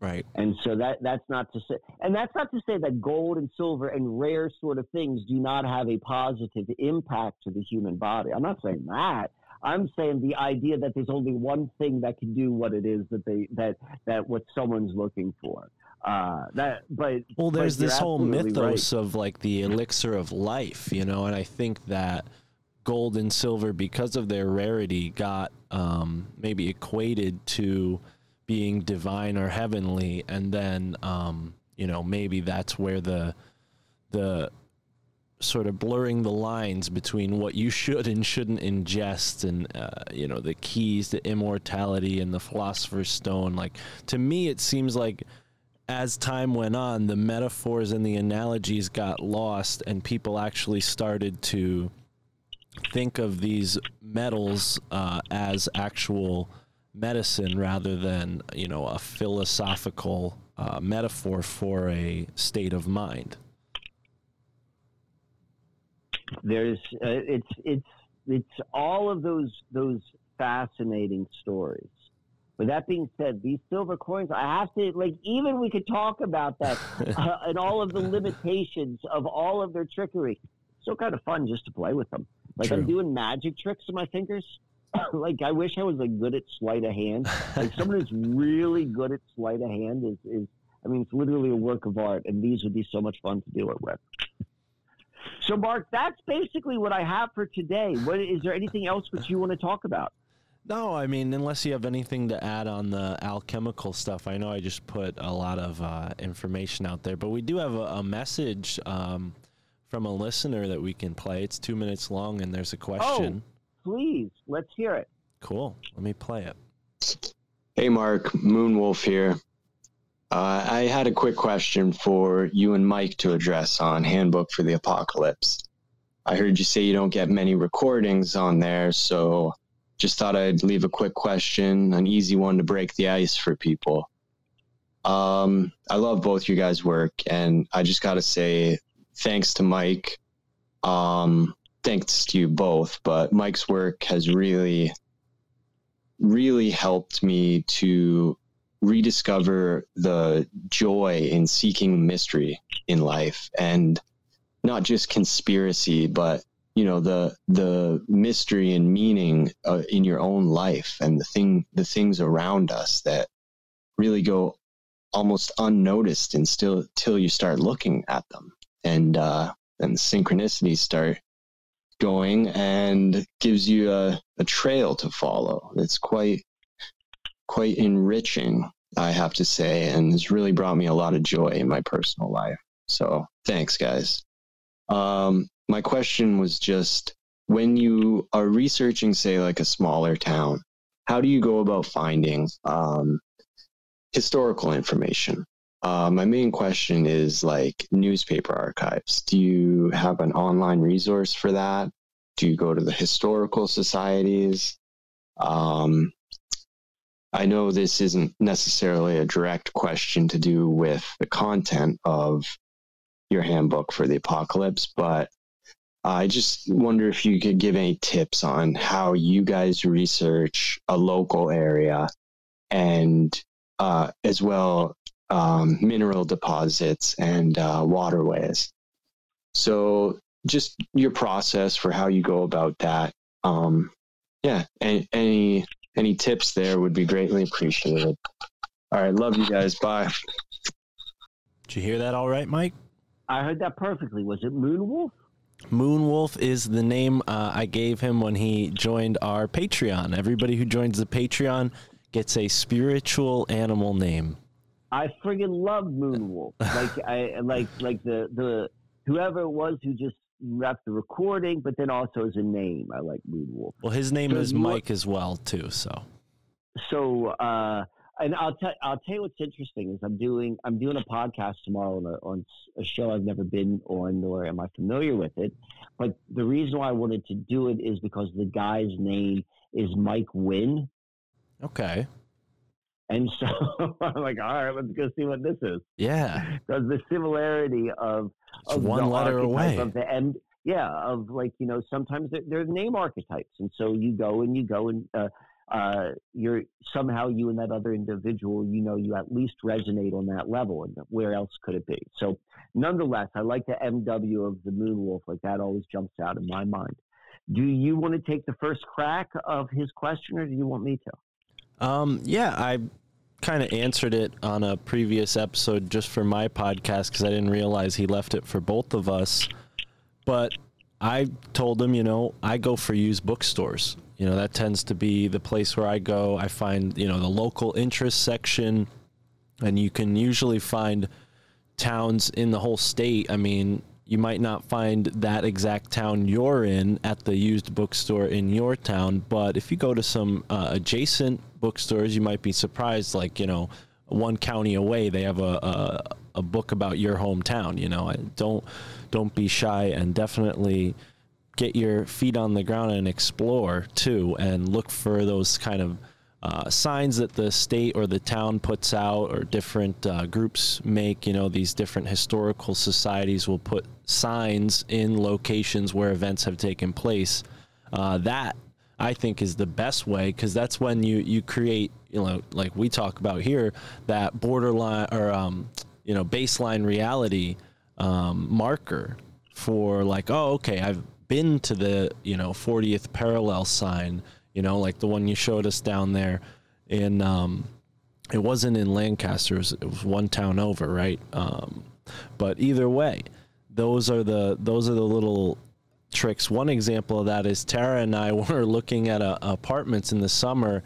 [SPEAKER 2] Right.
[SPEAKER 1] And so that that's not to say, and that's not to say that gold and silver and rare sort of things do not have a positive impact to the human body. I'm not saying that. I'm saying the idea that there's only one thing that can do what it is that they that that what someone's looking for. Uh, that, but
[SPEAKER 2] well, there's
[SPEAKER 1] but
[SPEAKER 2] this whole mythos
[SPEAKER 1] right.
[SPEAKER 2] of like the elixir of life, you know, and I think that gold and silver, because of their rarity, got um, maybe equated to being divine or heavenly, and then um, you know maybe that's where the the sort of blurring the lines between what you should and shouldn't ingest and uh, you know the keys to immortality and the philosopher's stone like to me it seems like as time went on the metaphors and the analogies got lost and people actually started to think of these metals uh, as actual medicine rather than you know a philosophical uh, metaphor for a state of mind
[SPEAKER 1] there's uh, it's it's it's all of those those fascinating stories. With that being said, these silver coins, I have to like even we could talk about that *laughs* uh, and all of the limitations of all of their trickery. It's still kind of fun just to play with them. Like
[SPEAKER 2] True.
[SPEAKER 1] I'm doing magic tricks with my fingers. *laughs* like I wish I was like good at sleight of hand. Like someone who's really good at sleight of hand is is I mean it's literally a work of art, and these would be so much fun to do it with. So, Mark, that's basically what I have for today. What is there anything else which you want to talk about?
[SPEAKER 2] No, I mean, unless you have anything to add on the alchemical stuff, I know I just put a lot of uh, information out there, but we do have a, a message um, from a listener that we can play. It's two minutes long, and there's a question.
[SPEAKER 1] Oh, please, let's hear it.
[SPEAKER 2] Cool. Let me play it.
[SPEAKER 3] Hey, Mark, Moonwolf here. Uh, I had a quick question for you and Mike to address on Handbook for the Apocalypse. I heard you say you don't get many recordings on there, so just thought I'd leave a quick question, an easy one to break the ice for people. Um, I love both you guys' work, and I just got to say thanks to Mike. Um, thanks to you both, but Mike's work has really, really helped me to rediscover the joy in seeking mystery in life and not just conspiracy but you know the the mystery and meaning uh, in your own life and the thing the things around us that really go almost unnoticed and still till you start looking at them and uh and synchronicities start going and gives you a, a trail to follow it's quite quite enriching, I have to say, and has really brought me a lot of joy in my personal life. So thanks, guys. Um, my question was just when you are researching, say, like a smaller town, how do you go about finding um, historical information? Uh, my main question is like newspaper archives. Do you have an online resource for that? Do you go to the historical societies? Um, I know this isn't necessarily a direct question to do with the content of your handbook for the apocalypse, but I just wonder if you could give any tips on how you guys research a local area and uh, as well um, mineral deposits and uh, waterways. So, just your process for how you go about that. Um, yeah, any, any any tips there would be greatly appreciated. All right, love you guys. Bye.
[SPEAKER 2] Did you hear that all right, Mike?
[SPEAKER 1] I heard that perfectly. Was it Moonwolf?
[SPEAKER 2] Moonwolf is the name uh, I gave him when he joined our Patreon. Everybody who joins the Patreon gets a spiritual animal name.
[SPEAKER 1] I friggin' love Moonwolf. *laughs* like I like like the the whoever it was who just wrapped the recording, but then also as a name, I like Moonwolf.
[SPEAKER 2] Well, his name
[SPEAKER 1] So
[SPEAKER 2] is Mike as well, too. So
[SPEAKER 1] So uh, and I'll tell I'll tell you what's interesting is I'm doing I'm doing a podcast tomorrow on a, on a show I've never been on nor am I familiar with it, but the reason why I wanted to do it is because the guy's name is Mike Wynn.
[SPEAKER 2] okay,
[SPEAKER 1] And so *laughs* I'm like, all right, let's go see what this is.
[SPEAKER 2] Yeah.
[SPEAKER 1] Because the similarity of,
[SPEAKER 2] It's
[SPEAKER 1] of
[SPEAKER 2] one
[SPEAKER 1] the
[SPEAKER 2] letter away.
[SPEAKER 1] of the M, yeah, of like you know sometimes they're, they're name archetypes, and so you go and you go and uh, uh, you're somehow you and that other individual, you know, you at least resonate on that level, and where else could it be? So, nonetheless, I like the MW of the Moonwolf, like that always jumps out in my mind. Do you want to take the first crack of his question, or do you want me to?
[SPEAKER 2] Um, yeah, I kind of answered it on a previous episode just for my podcast because I didn't realize he left it for both of us. But I told him, you know, I go for used bookstores. You know, that tends to be the place where I go. I find, you know, the local interest section, and you can usually find towns in the whole state. I mean, you might not find that exact town you're in at the used bookstore in your town, but if you go to some uh, adjacent bookstores, you might be surprised. Like you know, one county away, they have a a, a book about your hometown. You know, don't don't be shy and definitely get your feet on the ground and explore too, and look for those kind of uh, signs that the state or the town puts out or different uh, groups make. You know, these different historical societies will put signs in locations where events have taken place. Uh, that I think is the best way because that's when you you create you know like we talk about here that borderline or um, you know baseline reality um, marker for like oh okay I've been to the you know 40th parallel sign you know like the one you showed us down there. In um, it wasn't in Lancaster it was, it was one town over right? Um, but either way those are the those are the little tricks. One example of that is Tara and I *laughs* were looking at uh apartments in the summer,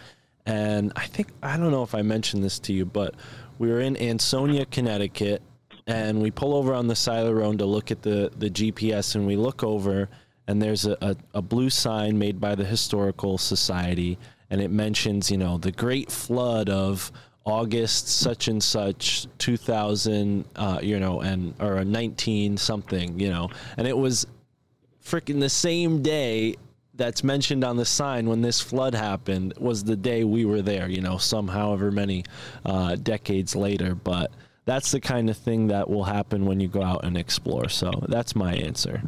[SPEAKER 2] and I think I don't know if I mentioned this to you, but we were in Ansonia, Connecticut, and we pull over on the side of the road to look at the the GPS, and we look over, and there's a, a, a blue sign made by the Historical Society, and it mentions you know the Great Flood of August such and such 2000 uh, you know and or 19 something you know. And it was freaking the same day that's mentioned on the sign when this flood happened was the day we were there you know some however many uh, decades later. But that's the kind of thing that will happen when you go out and explore. So that's my answer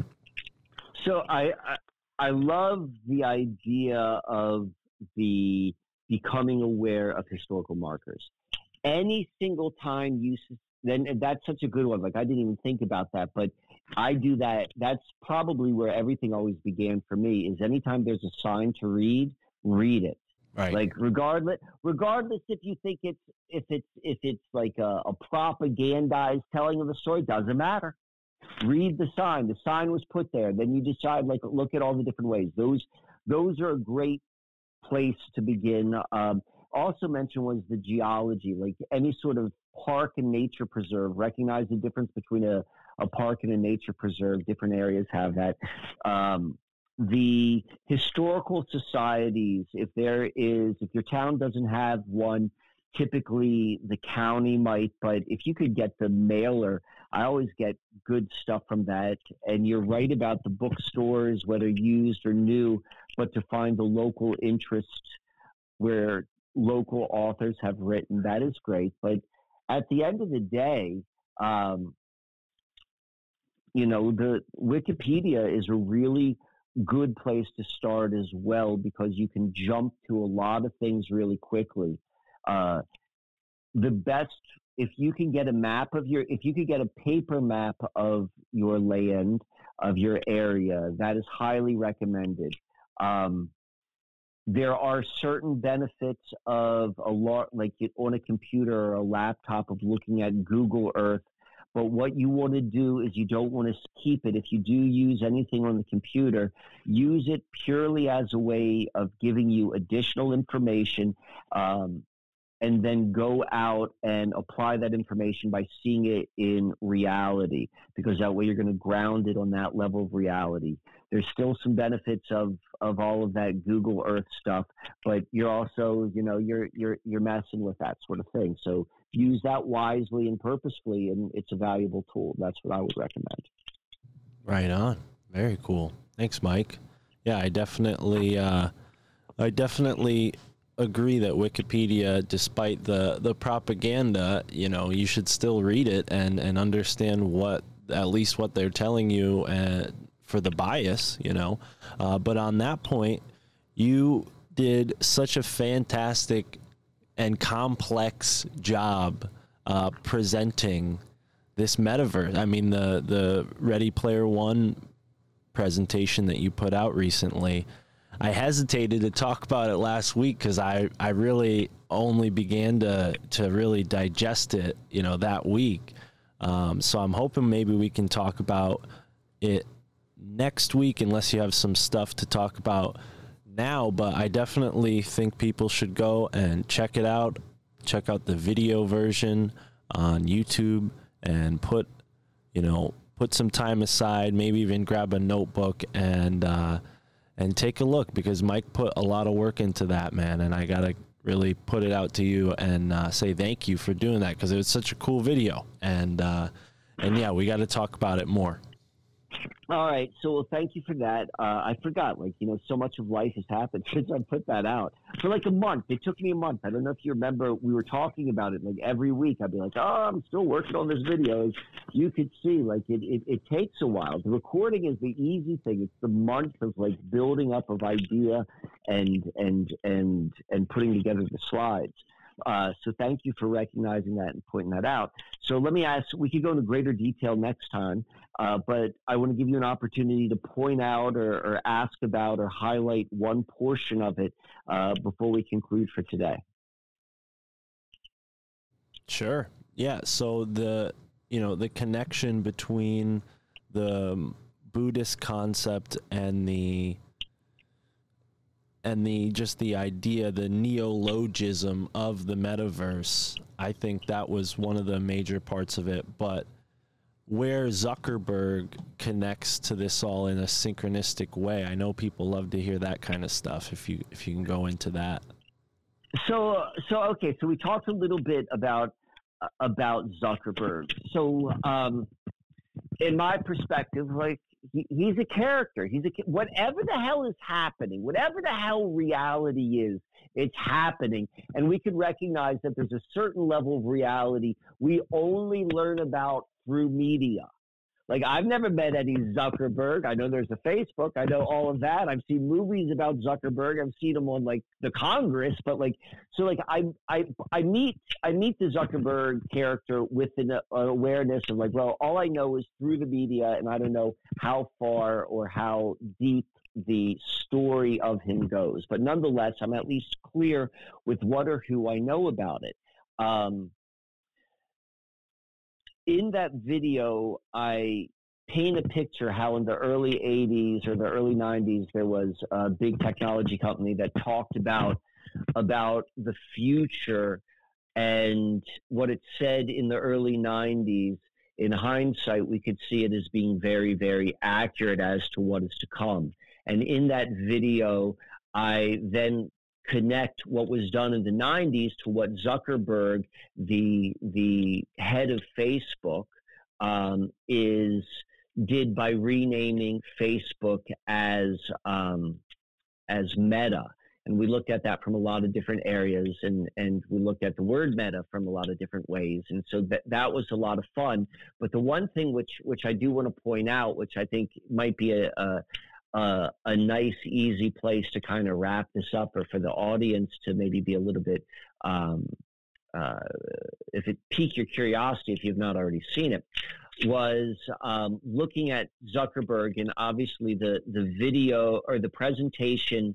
[SPEAKER 1] So I, I I love the idea of the becoming aware of historical markers. Any single time you then that's such a good one. Like I didn't even think about that, but I do that. That's probably where everything always began for me. Is anytime there's a sign to read, read it.
[SPEAKER 2] right
[SPEAKER 1] Like regardless, regardless if you think it's if it's if it's like a, a propagandized telling of a story, doesn't matter. Read the sign. The sign was put there. Then you decide like look at all the different ways. Those those are a great place to begin. Um, also mentioned was the geology, like any sort of park and nature preserve. Recognize the difference between a, a park and a nature preserve. Different areas have that. Um, the historical societies, if there is, if your town doesn't have one, typically the county might, but if you could get the mailer, I always get good stuff from that. And you're right about the bookstores, whether used or new, but to find the local interest where local authors have written, that is great. But at the end of the day, um, you know, the Wikipedia is a really good place to start as well because you can jump to a lot of things really quickly. Uh, the best, if you can get a map of your, if you could get a paper map of your land, of your area, that is highly recommended. Um, there are certain benefits of a lot, like on a computer or a laptop, of looking at Google Earth. But what you want to do is you don't want to keep it. If you do use anything on the computer, use it purely as a way of giving you additional information, um, and then go out and apply that information by seeing it in reality, because that way you're going to ground it on that level of reality. There's still some benefits of of all of that Google Earth stuff, but you're also, you know, you're you're you're messing with that sort of thing. So use that wisely and purposefully, and it's a valuable tool. That's what I would recommend.
[SPEAKER 2] Right on. Very cool. Thanks, Mike. Yeah, I definitely, uh, I definitely agree that Wikipedia, despite the the propaganda, you know, you should still read it and and understand what at least what they're telling you uh, for the bias, you know. Uh, but on that point, you did such a fantastic and complex job uh, presenting this metaverse. I mean, the the Ready Player One presentation that you put out recently. I hesitated to talk about it last week because I, I really only began to to really digest it, you know, that week. Um, so I'm hoping maybe we can talk about it next week, unless you have some stuff to talk about now. But I definitely think people should go and check it out. Check out the video version on YouTube and put, you know, put some time aside. Maybe even grab a notebook and. Uh, and take a look because Mike put a lot of work into that, man. And I got to really put it out to you and uh, say thank you for doing that because it was such a cool video. And, uh, and yeah, we got to talk about it more.
[SPEAKER 1] All right. So, well, thank you for that. Uh, I forgot, like, you know, so much of life has happened *laughs* since I put that out for like a month. It took me a month. I don't know if you remember, we were talking about it like every week. I'd be like, oh, I'm still working on this video. As you could see, like, it, it, it takes a while. The recording is the easy thing. It's the month of like building up of idea and, and, and, and putting together the slides. Uh, so thank you for recognizing that and pointing that out. So let me ask, we could go into greater detail next time, uh, but I want to give you an opportunity to point out or, or, ask about or highlight one portion of it uh, before we conclude for today.
[SPEAKER 2] Sure. Yeah. So the, you know, the connection between the Buddhist concept and the and the just the idea, the neologism of the metaverse, I think that was one of the major parts of it. But where Zuckerberg connects to this all in a synchronistic way, I know people love to hear that kind of stuff. If you if you can go into that.
[SPEAKER 1] So so okay, so we talked a little bit about about Zuckerberg. So um, in my perspective, like he, he's a character. He's a whatever the hell is happening, whatever the hell reality is, it's happening, and we can recognize that there's a certain level of reality we only learn about through media. Like I've never met Eddie Zuckerberg. I know there's a Facebook. I know all of that. I've seen movies about Zuckerberg. I've seen him on like the Congress, but like so like I I I meet I meet the Zuckerberg character with an, uh, awareness of like well all I know is through the media and I don't know how far or how deep the story of him goes. But nonetheless, I'm at least clear with what or who I know about it. Um, in that video, I paint a picture how in the early 80s or the early 90s there was a big technology company that talked about about the future and what it said in the early 90s in hindsight we could see it as being very very accurate as to what is to come. And in that video i then connect what was done in the 90s to what Zuckerberg, the the head of Facebook, um, is did by renaming Facebook as um, as Meta. And we looked at that from a lot of different areas, and, and we looked at the word meta from a lot of different ways. And so that, that was a lot of fun. But the one thing which, which I do want to point out, which I think might be a, a uh, a nice, easy place to kind of wrap this up, or for the audience to maybe be a little bit, um, uh, if it pique your curiosity, if you've not already seen it, was um, looking at Zuckerberg and obviously the the video or the presentation.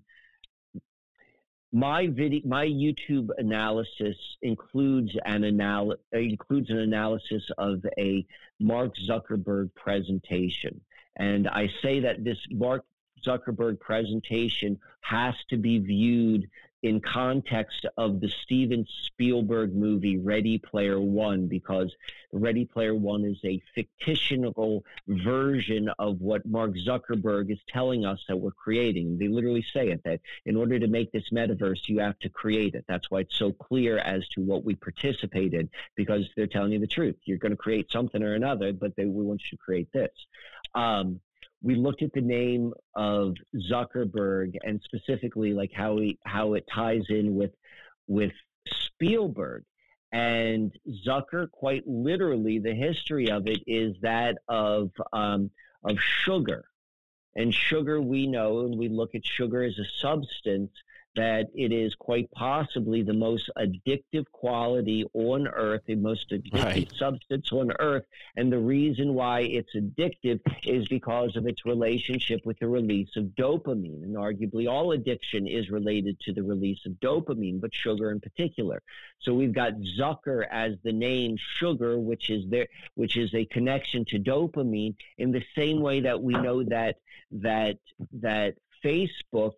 [SPEAKER 1] My video, my YouTube analysis includes an anal- includes an analysis of a Mark Zuckerberg presentation. And I say that this Mark Zuckerberg presentation has to be viewed in context of the Steven Spielberg movie Ready Player One, because Ready Player One is a fictional version of what Mark Zuckerberg is telling us that we're creating. They literally say it that in order to make this metaverse, you have to create it. That's why it's so clear as to what we participate in, because they're telling you the truth. You're going to create something or another, but they, we want you to create this. Um, we looked at the name of Zuckerberg and specifically like how he how it ties in with with Spielberg and Zucker. Quite literally, the history of it is that of um, of sugar, and sugar we know, and we look at sugar as a substance that it is quite possibly the most addictive quality on earth, the most addictive right. substance on earth. And the reason why it's addictive is because of its relationship with the release of dopamine. And arguably, all addiction is related to the release of dopamine, but sugar in particular. So we've got Zucker as the name sugar, which is there, which is a connection to dopamine in the same way that we know that that that Facebook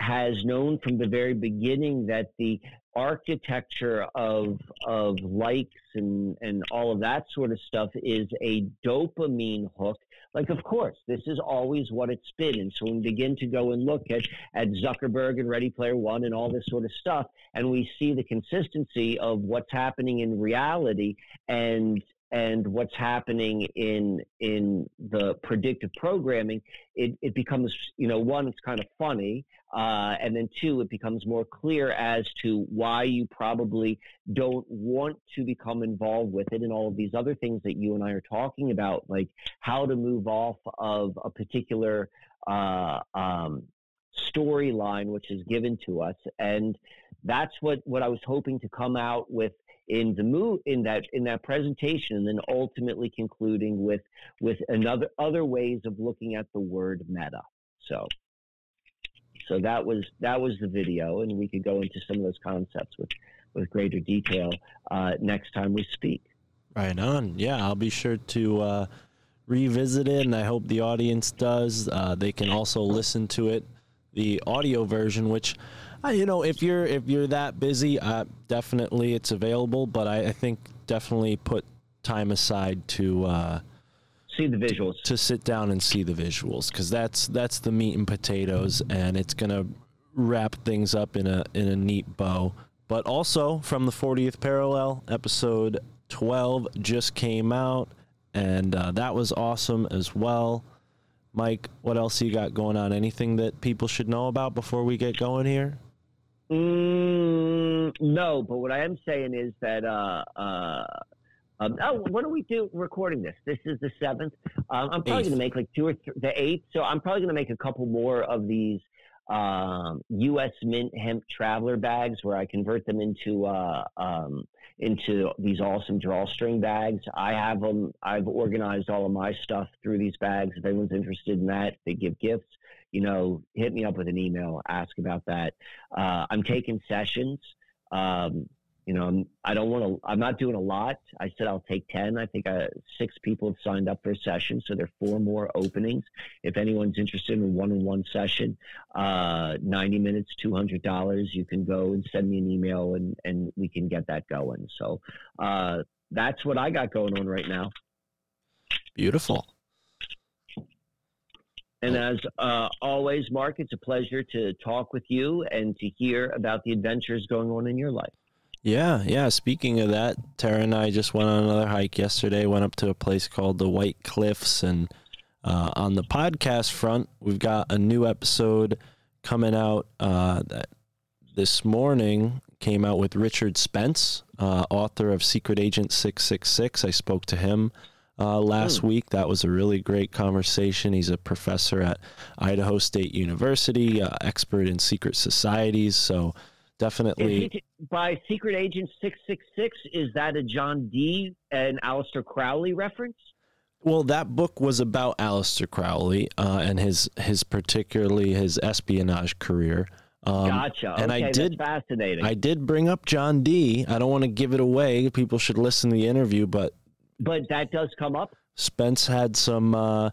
[SPEAKER 1] has known from the very beginning that the architecture of of likes and and all of that sort of stuff is a dopamine hook. Like of course this is always what it's been. And so we begin to go and look at at zuckerberg and ready player one and all this sort of stuff and we see the consistency of what's happening in reality and and what's happening in in the predictive programming, it, it becomes you know one it's kind of funny, uh, and then two it becomes more clear as to why you probably don't want to become involved with it, and all of these other things that you and I are talking about, like how to move off of a particular uh, um, storyline which is given to us, and that's what what I was hoping to come out with in the move in that in that presentation and then ultimately concluding with with another other ways of looking at the word meta. So so that was that was the video and we could go into some of those concepts with with greater detail uh, next time we speak.
[SPEAKER 2] Right on. Yeah i'll be sure to uh, revisit it and i hope the audience does. Uh, they can also listen to it the audio version which uh, you know, if you're if you're that busy, uh, definitely it's available. But I, I, think definitely put time aside to uh,
[SPEAKER 1] see the visuals,
[SPEAKER 2] to, to sit down and see the visuals, because that's that's the meat and potatoes, and it's gonna wrap things up in a in a neat bow. But also from the 40th parallel, episode 12 just came out, and uh, that was awesome as well. Mike, what else you got going on? Anything that people should know about before we get going here?
[SPEAKER 1] Mm, no, but what I am saying is that uh, uh, um, oh, when do we do recording this? This is the seventh. Um, I'm probably going to make like two or th- the eighth. So I'm probably going to make a couple more of these um, U.S. Mint hemp traveler bags where I convert them into uh, um, into these awesome drawstring bags. I have them. I've organized all of my stuff through these bags. If anyone's interested in that, they give gifts you know, hit me up with an email, ask about that. Uh, I'm taking sessions. Um, you know, I'm, I don't want to, I'm not doing a lot. I said I'll take 10. I think uh, six people have signed up for a session. So there are four more openings. If anyone's interested in a one on one session, uh, 90 minutes, $200, you can go and send me an email and, and we can get that going. So uh, that's what I got going on right now.
[SPEAKER 2] Beautiful.
[SPEAKER 1] And as uh, always, Mark, it's a pleasure to talk with you and to hear about the adventures going on in your life.
[SPEAKER 2] Yeah, yeah. Speaking of that, Tara and I just went on another hike yesterday. Went up to a place called the White Cliffs, and uh, on the podcast front, we've got a new episode coming out uh, that this morning came out with Richard Spence, uh, author of Secret Agent Six Six Six. I spoke to him uh, last mm. week. That was a really great conversation. He's a professor at Idaho State University, uh, expert in secret societies. So definitely.
[SPEAKER 1] T- by Secret Agent 666, is that a John Dee and Aleister Crowley reference?
[SPEAKER 2] Well, that book was about Aleister Crowley uh, and his his particularly his espionage career.
[SPEAKER 1] Um, gotcha. And okay, I did fascinating.
[SPEAKER 2] I did bring up John Dee. I don't want to give it away. People should listen to the interview, but
[SPEAKER 1] but that does come up.
[SPEAKER 2] Spence had some. Uh,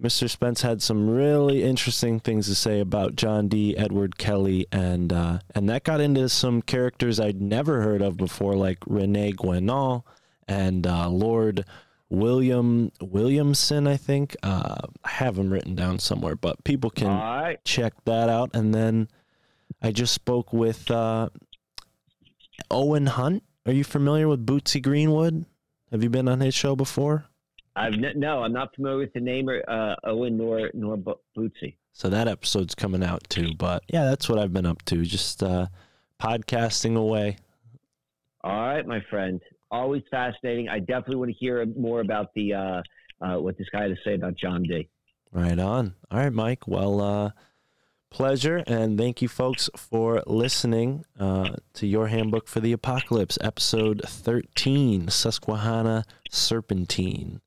[SPEAKER 2] Mr. Spence had some really interesting things to say about John Dee Edward Kelly, and uh, and that got into some characters I'd never heard of before, like Rene Guénon and uh, Lord William Williamson. I think uh, I have them written down somewhere, but people can right. check that out. And then I just spoke with uh, Owen Hunt. Are you familiar with Bootsy Greenwood? Have you been on his show before?
[SPEAKER 1] I've n- no, I'm not familiar with the name or uh, Owen nor nor Bo- Bootsy.
[SPEAKER 2] So that episode's coming out too. But yeah, that's what I've been up to. Just uh, podcasting away.
[SPEAKER 1] All right, my friend. Always fascinating. I definitely want to hear more about the uh, uh, what this guy had to say about John Dee.
[SPEAKER 2] Right on. All right, Mike. Well, uh, pleasure. And thank you, folks, for listening uh, to Your Handbook for the Apocalypse, episode 13 Susquehanna Serpentine.